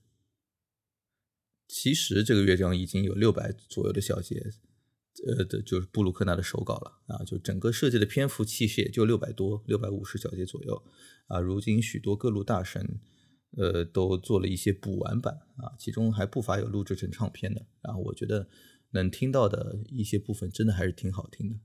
其实这个乐章已经有六百左右的小节，呃的，就是布鲁克纳的手稿了啊，就整个设计的篇幅其实也就六百多，六百五十小节左右啊。如今许多各路大神，呃，都做了一些补完版啊，其中还不乏有录制成唱片的。然后我觉得能听到的一些部分，真的还是挺好听的。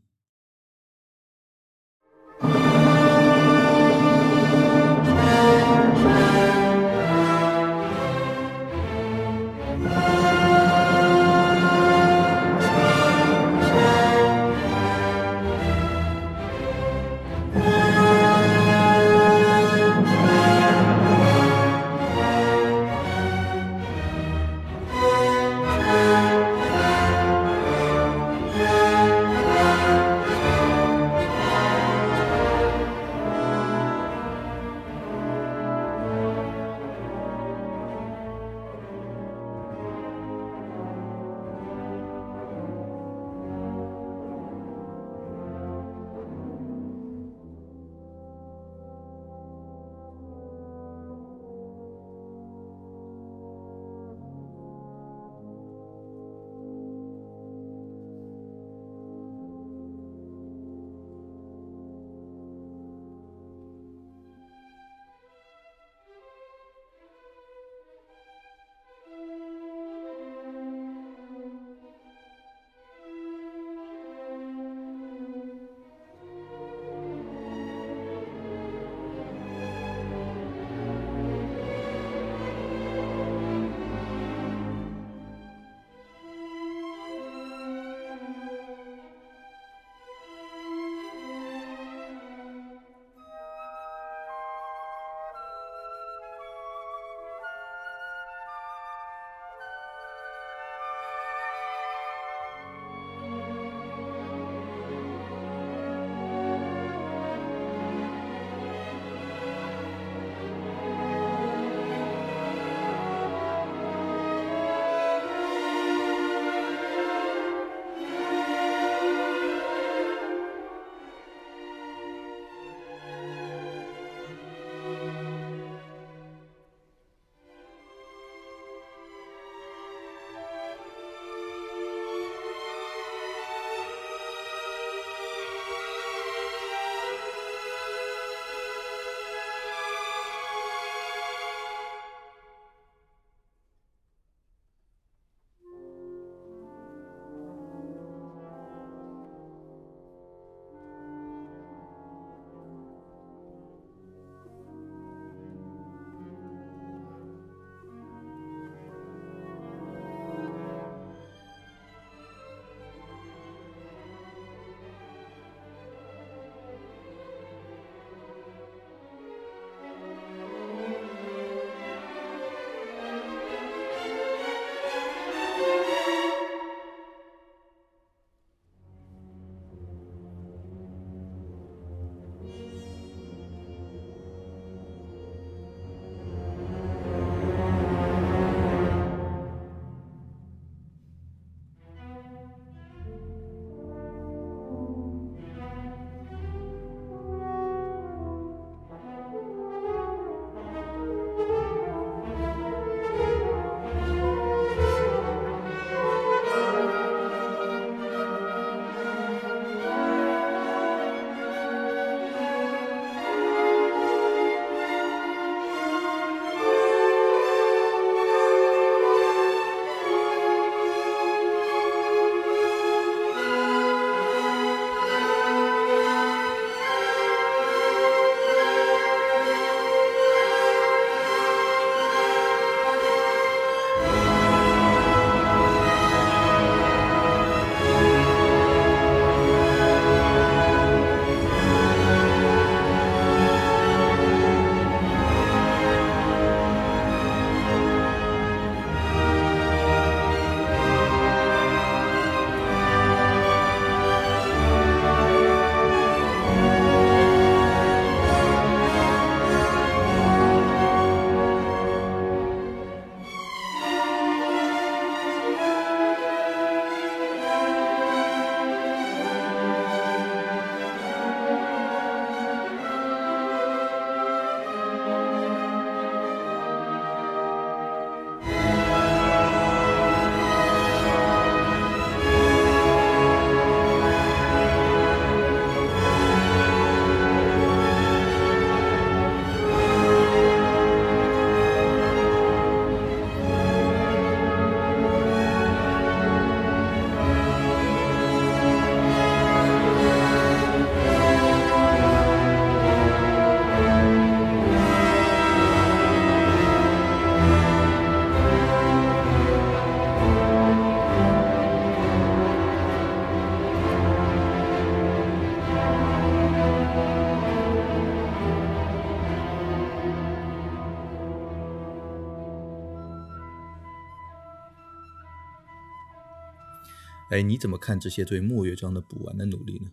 哎，你怎么看这些对莫乐章的补完的努力呢？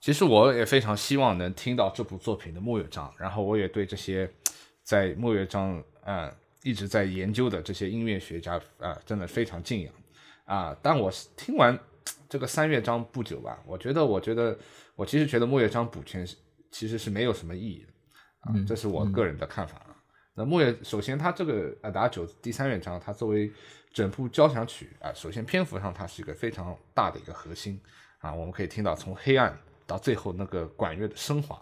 其实我也非常希望能听到这部作品的莫乐章，然后我也对这些在莫乐章啊一直在研究的这些音乐学家啊真的非常敬仰啊。但我听完这个三乐章不久吧，我觉得，我觉得我其实觉得莫乐章补全其实是没有什么意义的啊，这是我个人的看法啊。那莫乐首先它这个呃达九第三乐章，它作为整部交响曲啊，首先篇幅上它是一个非常大的一个核心啊，我们可以听到从黑暗。到最后那个管乐的升华，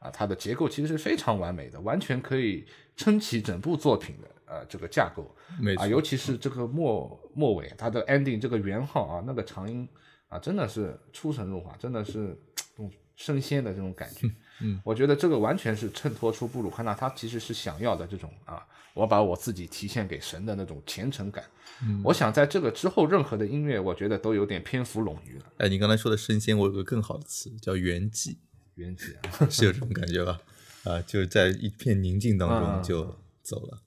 啊，它的结构其实是非常完美的，完全可以撑起整部作品的呃这个架构，啊，尤其是这个末末尾它的 ending 这个圆号啊，那个长音啊，真的是出神入化，真的是嗯升仙的这种感觉，*laughs* 嗯，我觉得这个完全是衬托出布鲁克纳他其实是想要的这种啊，我把我自己提献给神的那种虔诚感。嗯我想在这个之后，任何的音乐，我觉得都有点篇幅冗余了。哎，你刚才说的升仙，我有个更好的词，叫圆寂。圆寂啊，*laughs* 是有这种感觉吧？啊，就是在一片宁静当中就走了。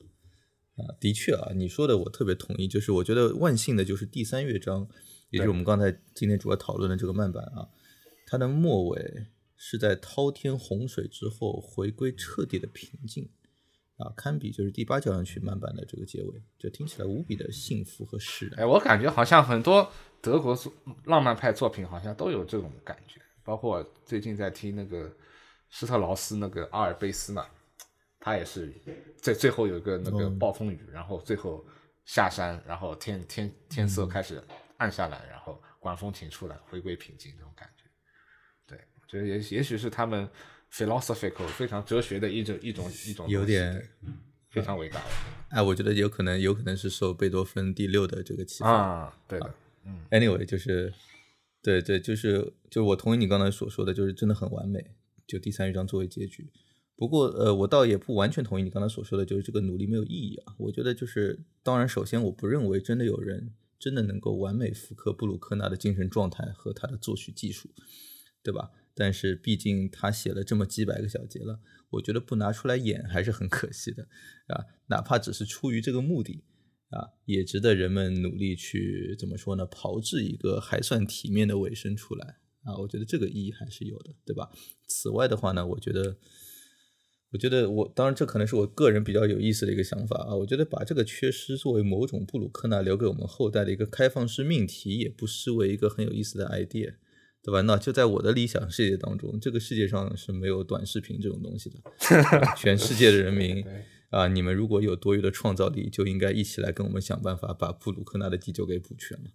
啊，的确啊，你说的我特别同意。就是我觉得万幸的就是第三乐章，也就是我们刚才今天主要讨论的这个慢板啊，它的末尾是在滔天洪水之后回归彻底的平静。啊，堪比就是第八交响曲慢板的这个结尾，就听起来无比的幸福和释然。哎，我感觉好像很多德国浪漫派作品好像都有这种感觉，包括最近在听那个施特劳斯那个阿尔卑斯嘛，他也是在最后有一个那个暴风雨，然后最后下山，然后天天天色开始暗下来，然后管风琴出来，回归平静这种感觉。也也许是他们。philosophical 非常哲学的一种一种一种，有点非常伟大。哎，我觉得有可能有可能是受贝多芬第六的这个启发啊。对的，嗯。Anyway，就是对对，就是就是我同意你刚才所说的，就是真的很完美。就第三乐章作为结局，不过呃，我倒也不完全同意你刚才所说的，就是这个努力没有意义啊。我觉得就是，当然，首先我不认为真的有人真的能够完美复刻布鲁克纳的精神状态和他的作曲技术，对吧？但是毕竟他写了这么几百个小节了，我觉得不拿出来演还是很可惜的，啊，哪怕只是出于这个目的，啊，也值得人们努力去怎么说呢？炮制一个还算体面的尾声出来，啊，我觉得这个意义还是有的，对吧？此外的话呢，我觉得，我觉得我当然这可能是我个人比较有意思的一个想法啊，我觉得把这个缺失作为某种布鲁克纳留给我们后代的一个开放式命题，也不失为一个很有意思的 idea。对吧？那就在我的理想世界当中，这个世界上是没有短视频这种东西的。*laughs* 全世界的人民啊，你们如果有多余的创造力，就应该一起来跟我们想办法把布鲁克纳的第九给补全了。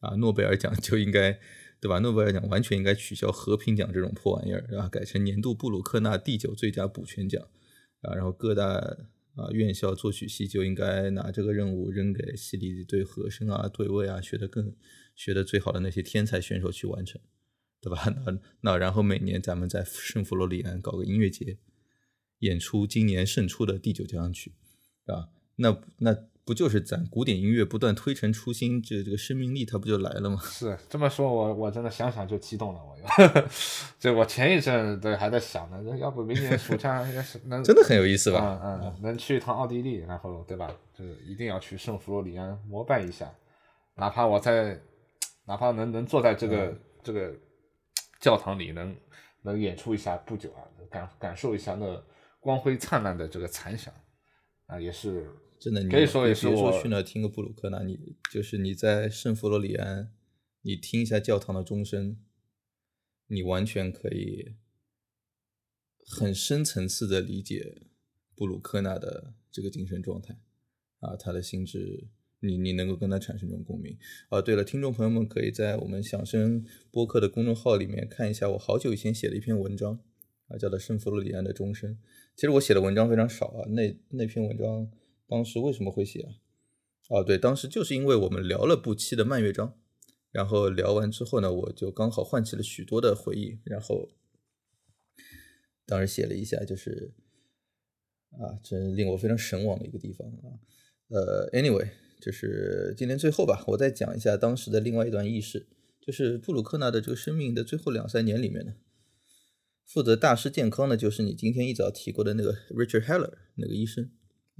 啊，诺贝尔奖就应该，对吧？诺贝尔奖完全应该取消和平奖这种破玩意儿，啊，改成年度布鲁克纳第九最佳补全奖。啊，然后各大啊院校作曲系就应该拿这个任务扔给系里对和声啊、对位啊学的更学的最好的那些天才选手去完成。对吧？*laughs* 那那然后每年咱们在圣弗罗里安搞个音乐节，演出今年胜出的第九交响曲，啊，那那不就是咱古典音乐不断推陈出新，这这个生命力它不就来了吗？*laughs* 是这么说，我我真的想想就激动了，我，*laughs* 就我前一阵对还在想呢，要不明年暑假要是能真的很有意思吧？嗯嗯，能去一趟奥地利，然后对吧？就是一定要去圣弗罗里安膜拜一下，哪怕我在，哪怕能能坐在这个这个。教堂里能能演出一下不久啊，感感受一下那光辉灿烂的这个残响啊，也是真的。可以说也是我去那听个布鲁克纳，你就是你在圣弗罗里安，你听一下教堂的钟声，你完全可以很深层次的理解布鲁克纳的这个精神状态啊，他的心智。你你能够跟他产生这种共鸣啊？对了，听众朋友们可以在我们响声播客的公众号里面看一下，我好久以前写的一篇文章啊，叫做《圣弗洛里安的钟声》。其实我写的文章非常少啊，那那篇文章当时为什么会写啊？哦，对，当时就是因为我们聊了布期的慢乐章，然后聊完之后呢，我就刚好唤起了许多的回忆，然后当时写了一下，就是啊，真令我非常神往的一个地方啊。呃，anyway。就是今天最后吧，我再讲一下当时的另外一段轶事，就是布鲁克纳的这个生命的最后两三年里面呢，负责大师健康的就是你今天一早提过的那个 Richard Heller 那个医生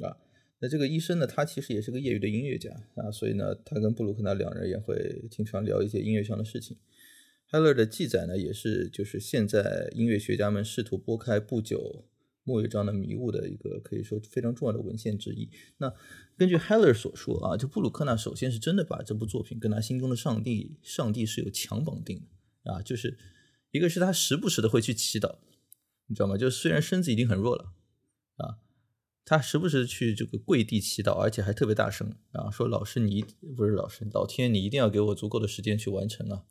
啊。那这个医生呢，他其实也是个业余的音乐家啊，所以呢，他跟布鲁克纳两人也会经常聊一些音乐上的事情。Heller 的记载呢，也是就是现在音乐学家们试图拨开不久莫乐章的迷雾的一个可以说非常重要的文献之一。那根据 Heller 所说啊，就布鲁克纳首先是真的把这部作品跟他心中的上帝上帝是有强绑定的啊，就是一个是他时不时的会去祈祷，你知道吗？就虽然身子已经很弱了啊。他时不时去这个跪地祈祷，而且还特别大声啊，说：“老师，你不是老师，老天，你一定要给我足够的时间去完成啊！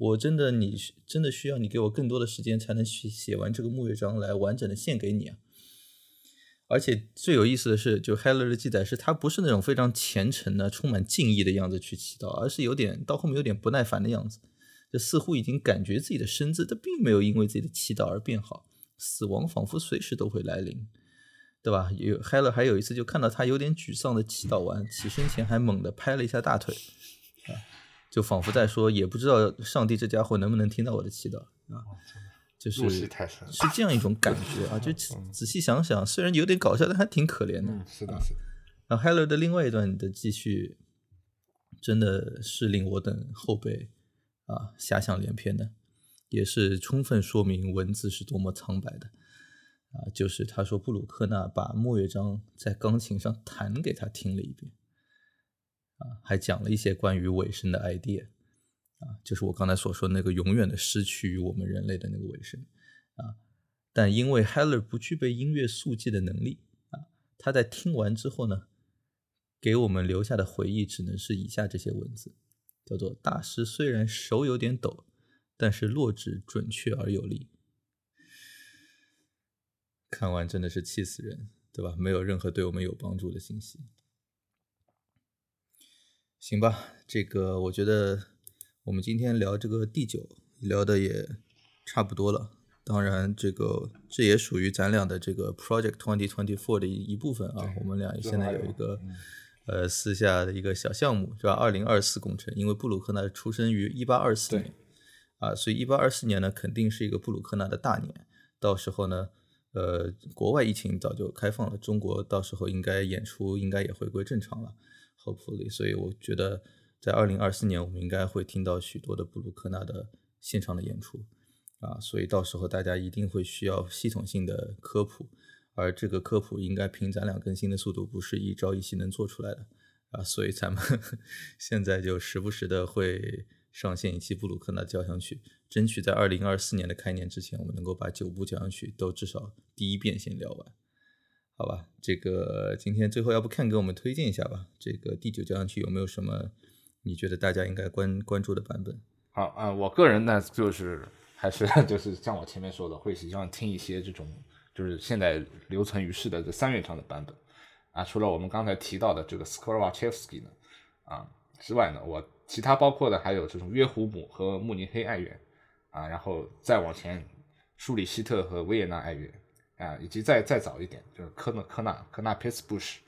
我真的，你真的需要你给我更多的时间，才能去写完这个木乐章来完整的献给你啊！而且最有意思的是，就 Heller 的记载是，他不是那种非常虔诚的、充满敬意的样子去祈祷，而是有点到后面有点不耐烦的样子，就似乎已经感觉自己的身子，他并没有因为自己的祈祷而变好，死亡仿佛随时都会来临。”对吧？有 Heller 还有一次就看到他有点沮丧的祈祷完，起身前还猛地拍了一下大腿，啊，就仿佛在说，也不知道上帝这家伙能不能听到我的祈祷啊，就是是这样一种感觉啊。就仔细想想，虽然有点搞笑，但还挺可怜的。是的，是的。然后 Heller 的另外一段的继续，真的是令我等后辈啊遐想连篇的，也是充分说明文字是多么苍白的。啊，就是他说布鲁克纳把莫乐章在钢琴上弹给他听了一遍，啊，还讲了一些关于尾声的 idea，啊，就是我刚才所说那个永远的失去于我们人类的那个尾声，啊，但因为 Heller 不具备音乐速记的能力，啊，他在听完之后呢，给我们留下的回忆只能是以下这些文字，叫做大师虽然手有点抖，但是落指准确而有力。看完真的是气死人，对吧？没有任何对我们有帮助的信息。行吧，这个我觉得我们今天聊这个第九聊的也差不多了。当然，这个这也属于咱俩的这个 Project Twenty Twenty Four 的一一部分啊。我们俩现在有一个呃私下的一个小项目，是吧？二零二四工程，因为布鲁克纳出生于一八二四年啊，所以一八二四年呢肯定是一个布鲁克纳的大年。到时候呢。呃，国外疫情早就开放了，中国到时候应该演出应该也回归正常了，hopefully。所以我觉得在二零二四年我们应该会听到许多的布鲁克纳的现场的演出啊，所以到时候大家一定会需要系统性的科普，而这个科普应该凭咱俩更新的速度不是一朝一夕能做出来的啊，所以咱们 *laughs* 现在就时不时的会。上线一期布鲁克纳交响曲，争取在二零二四年的开年之前，我们能够把九部交响曲都至少第一遍先聊完，好吧？这个今天最后要不看给我们推荐一下吧？这个第九交响曲有没有什么你觉得大家应该关关注的版本？好啊，我个人呢就是还是 *laughs* 就是像我前面说的，会希望听一些这种就是现在留存于世的这三乐章的版本啊，除了我们刚才提到的这个斯科尔瓦切夫斯基呢啊之外呢，我。其他包括的还有这种约胡姆和慕尼黑爱乐，啊，然后再往前，舒里希特和维也纳爱乐，啊，以及再再早一点就是科纳科纳科纳佩斯布什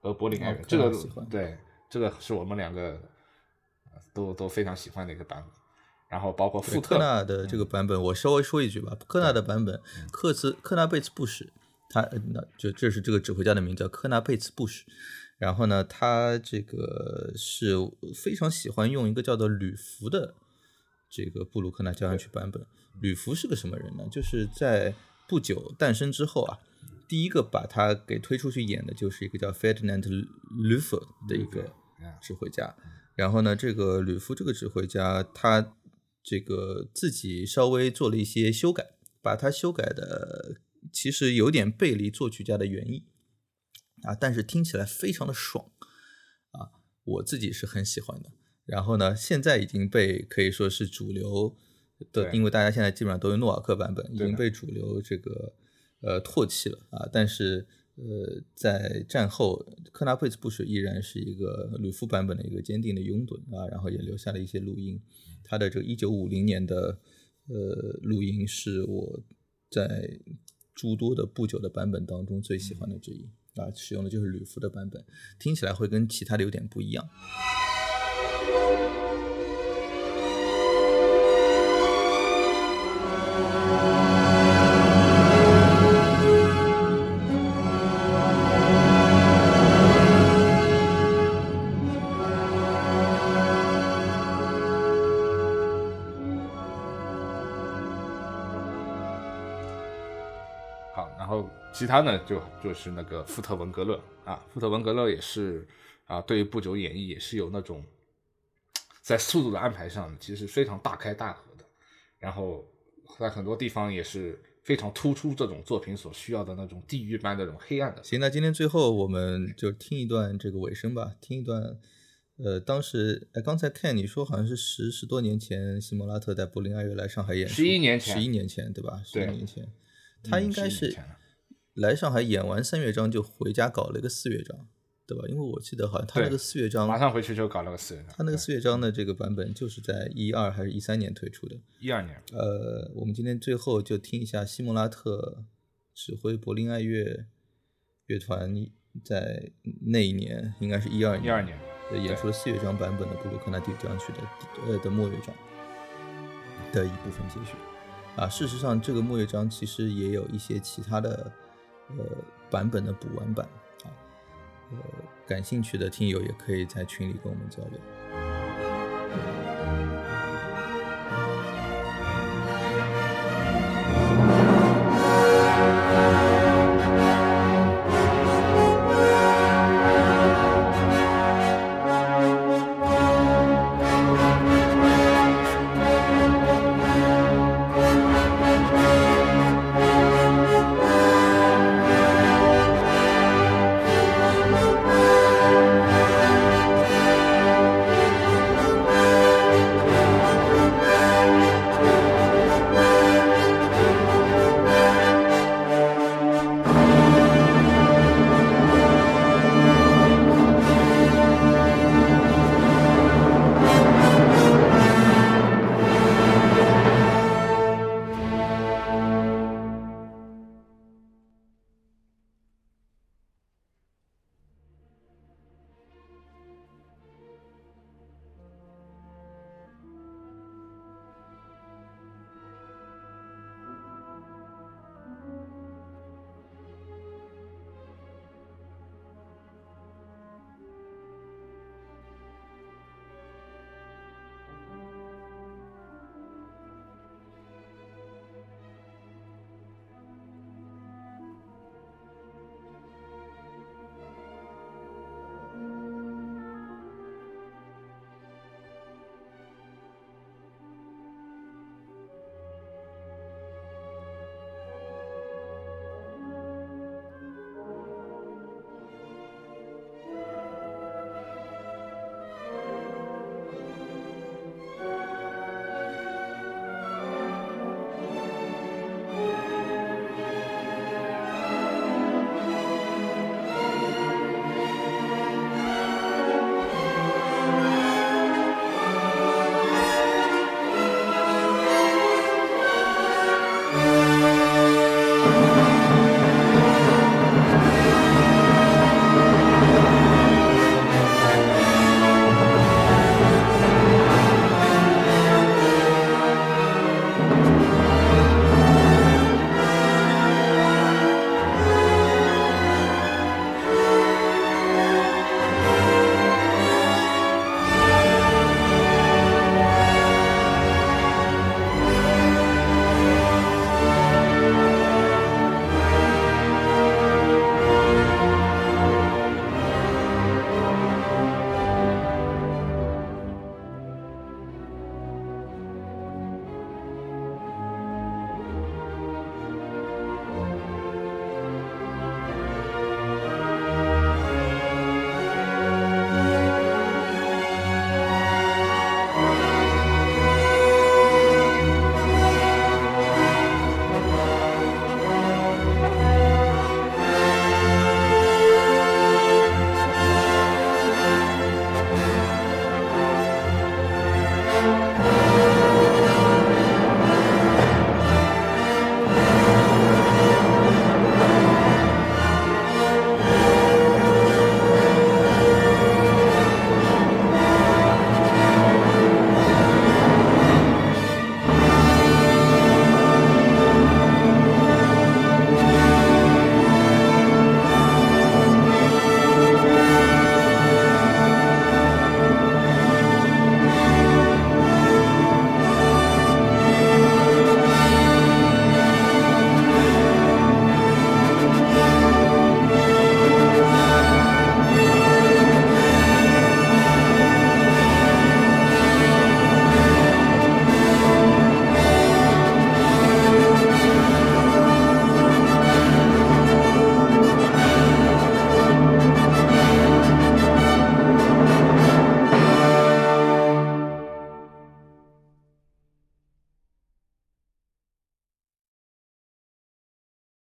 和柏林爱乐，这个对，这个是我们两个都都非常喜欢的一个版本。然后包括富特纳的这个版本，我稍微说一句吧，科纳的版本，克兹科纳贝茨布什，他那就这是这个指挥家的名叫科纳贝茨布什。然后呢，他这个是非常喜欢用一个叫做吕弗的这个布鲁克纳交响曲版本。吕弗是个什么人呢？就是在不久诞生之后啊，第一个把他给推出去演的就是一个叫 Ferdinand l u f e r 的一个指挥家。然后呢，这个吕夫这个指挥家，他这个自己稍微做了一些修改，把他修改的其实有点背离作曲家的原意。啊，但是听起来非常的爽，啊，我自己是很喜欢的。然后呢，现在已经被可以说是主流的，因为大家现在基本上都用诺瓦克版本，已经被主流这个呃唾弃了啊。但是呃，在战后，科纳佩斯布什依然是一个吕夫版本的一个坚定的拥趸啊。然后也留下了一些录音，他的这个一九五零年的呃录音是我在诸多的不久的版本当中最喜欢的之一。啊，使用的就是吕弗的版本，听起来会跟其他的有点不一样。其他呢就就是那个富特文格勒啊，富特文格勒也是啊，对于不久演绎也是有那种在速度的安排上其实非常大开大合的，然后在很多地方也是非常突出这种作品所需要的那种地狱般的那种黑暗的。行，那今天最后我们就听一段这个尾声吧，听一段。呃，当时哎，刚才看你说好像是十十多年前，西蒙拉特在柏林爱乐来上海演出，十一年前，十一年前对吧？十一年前，嗯他应该是来上海演完三乐章就回家搞了一个四乐章，对吧？因为我记得好像他那个四乐章马上回去就搞了个四乐章，他那个四乐章的这个版本就是在一二还是一三年推出的？一二年。呃，我们今天最后就听一下西莫拉特指挥柏林爱乐乐团在那一年，应该是一二年，一二年。演出了四乐章版本的布鲁克纳第五章曲的呃的末乐章的一部分节选啊，事实上这个末乐章其实也有一些其他的呃版本的补完版啊，呃感兴趣的听友也可以在群里跟我们交流。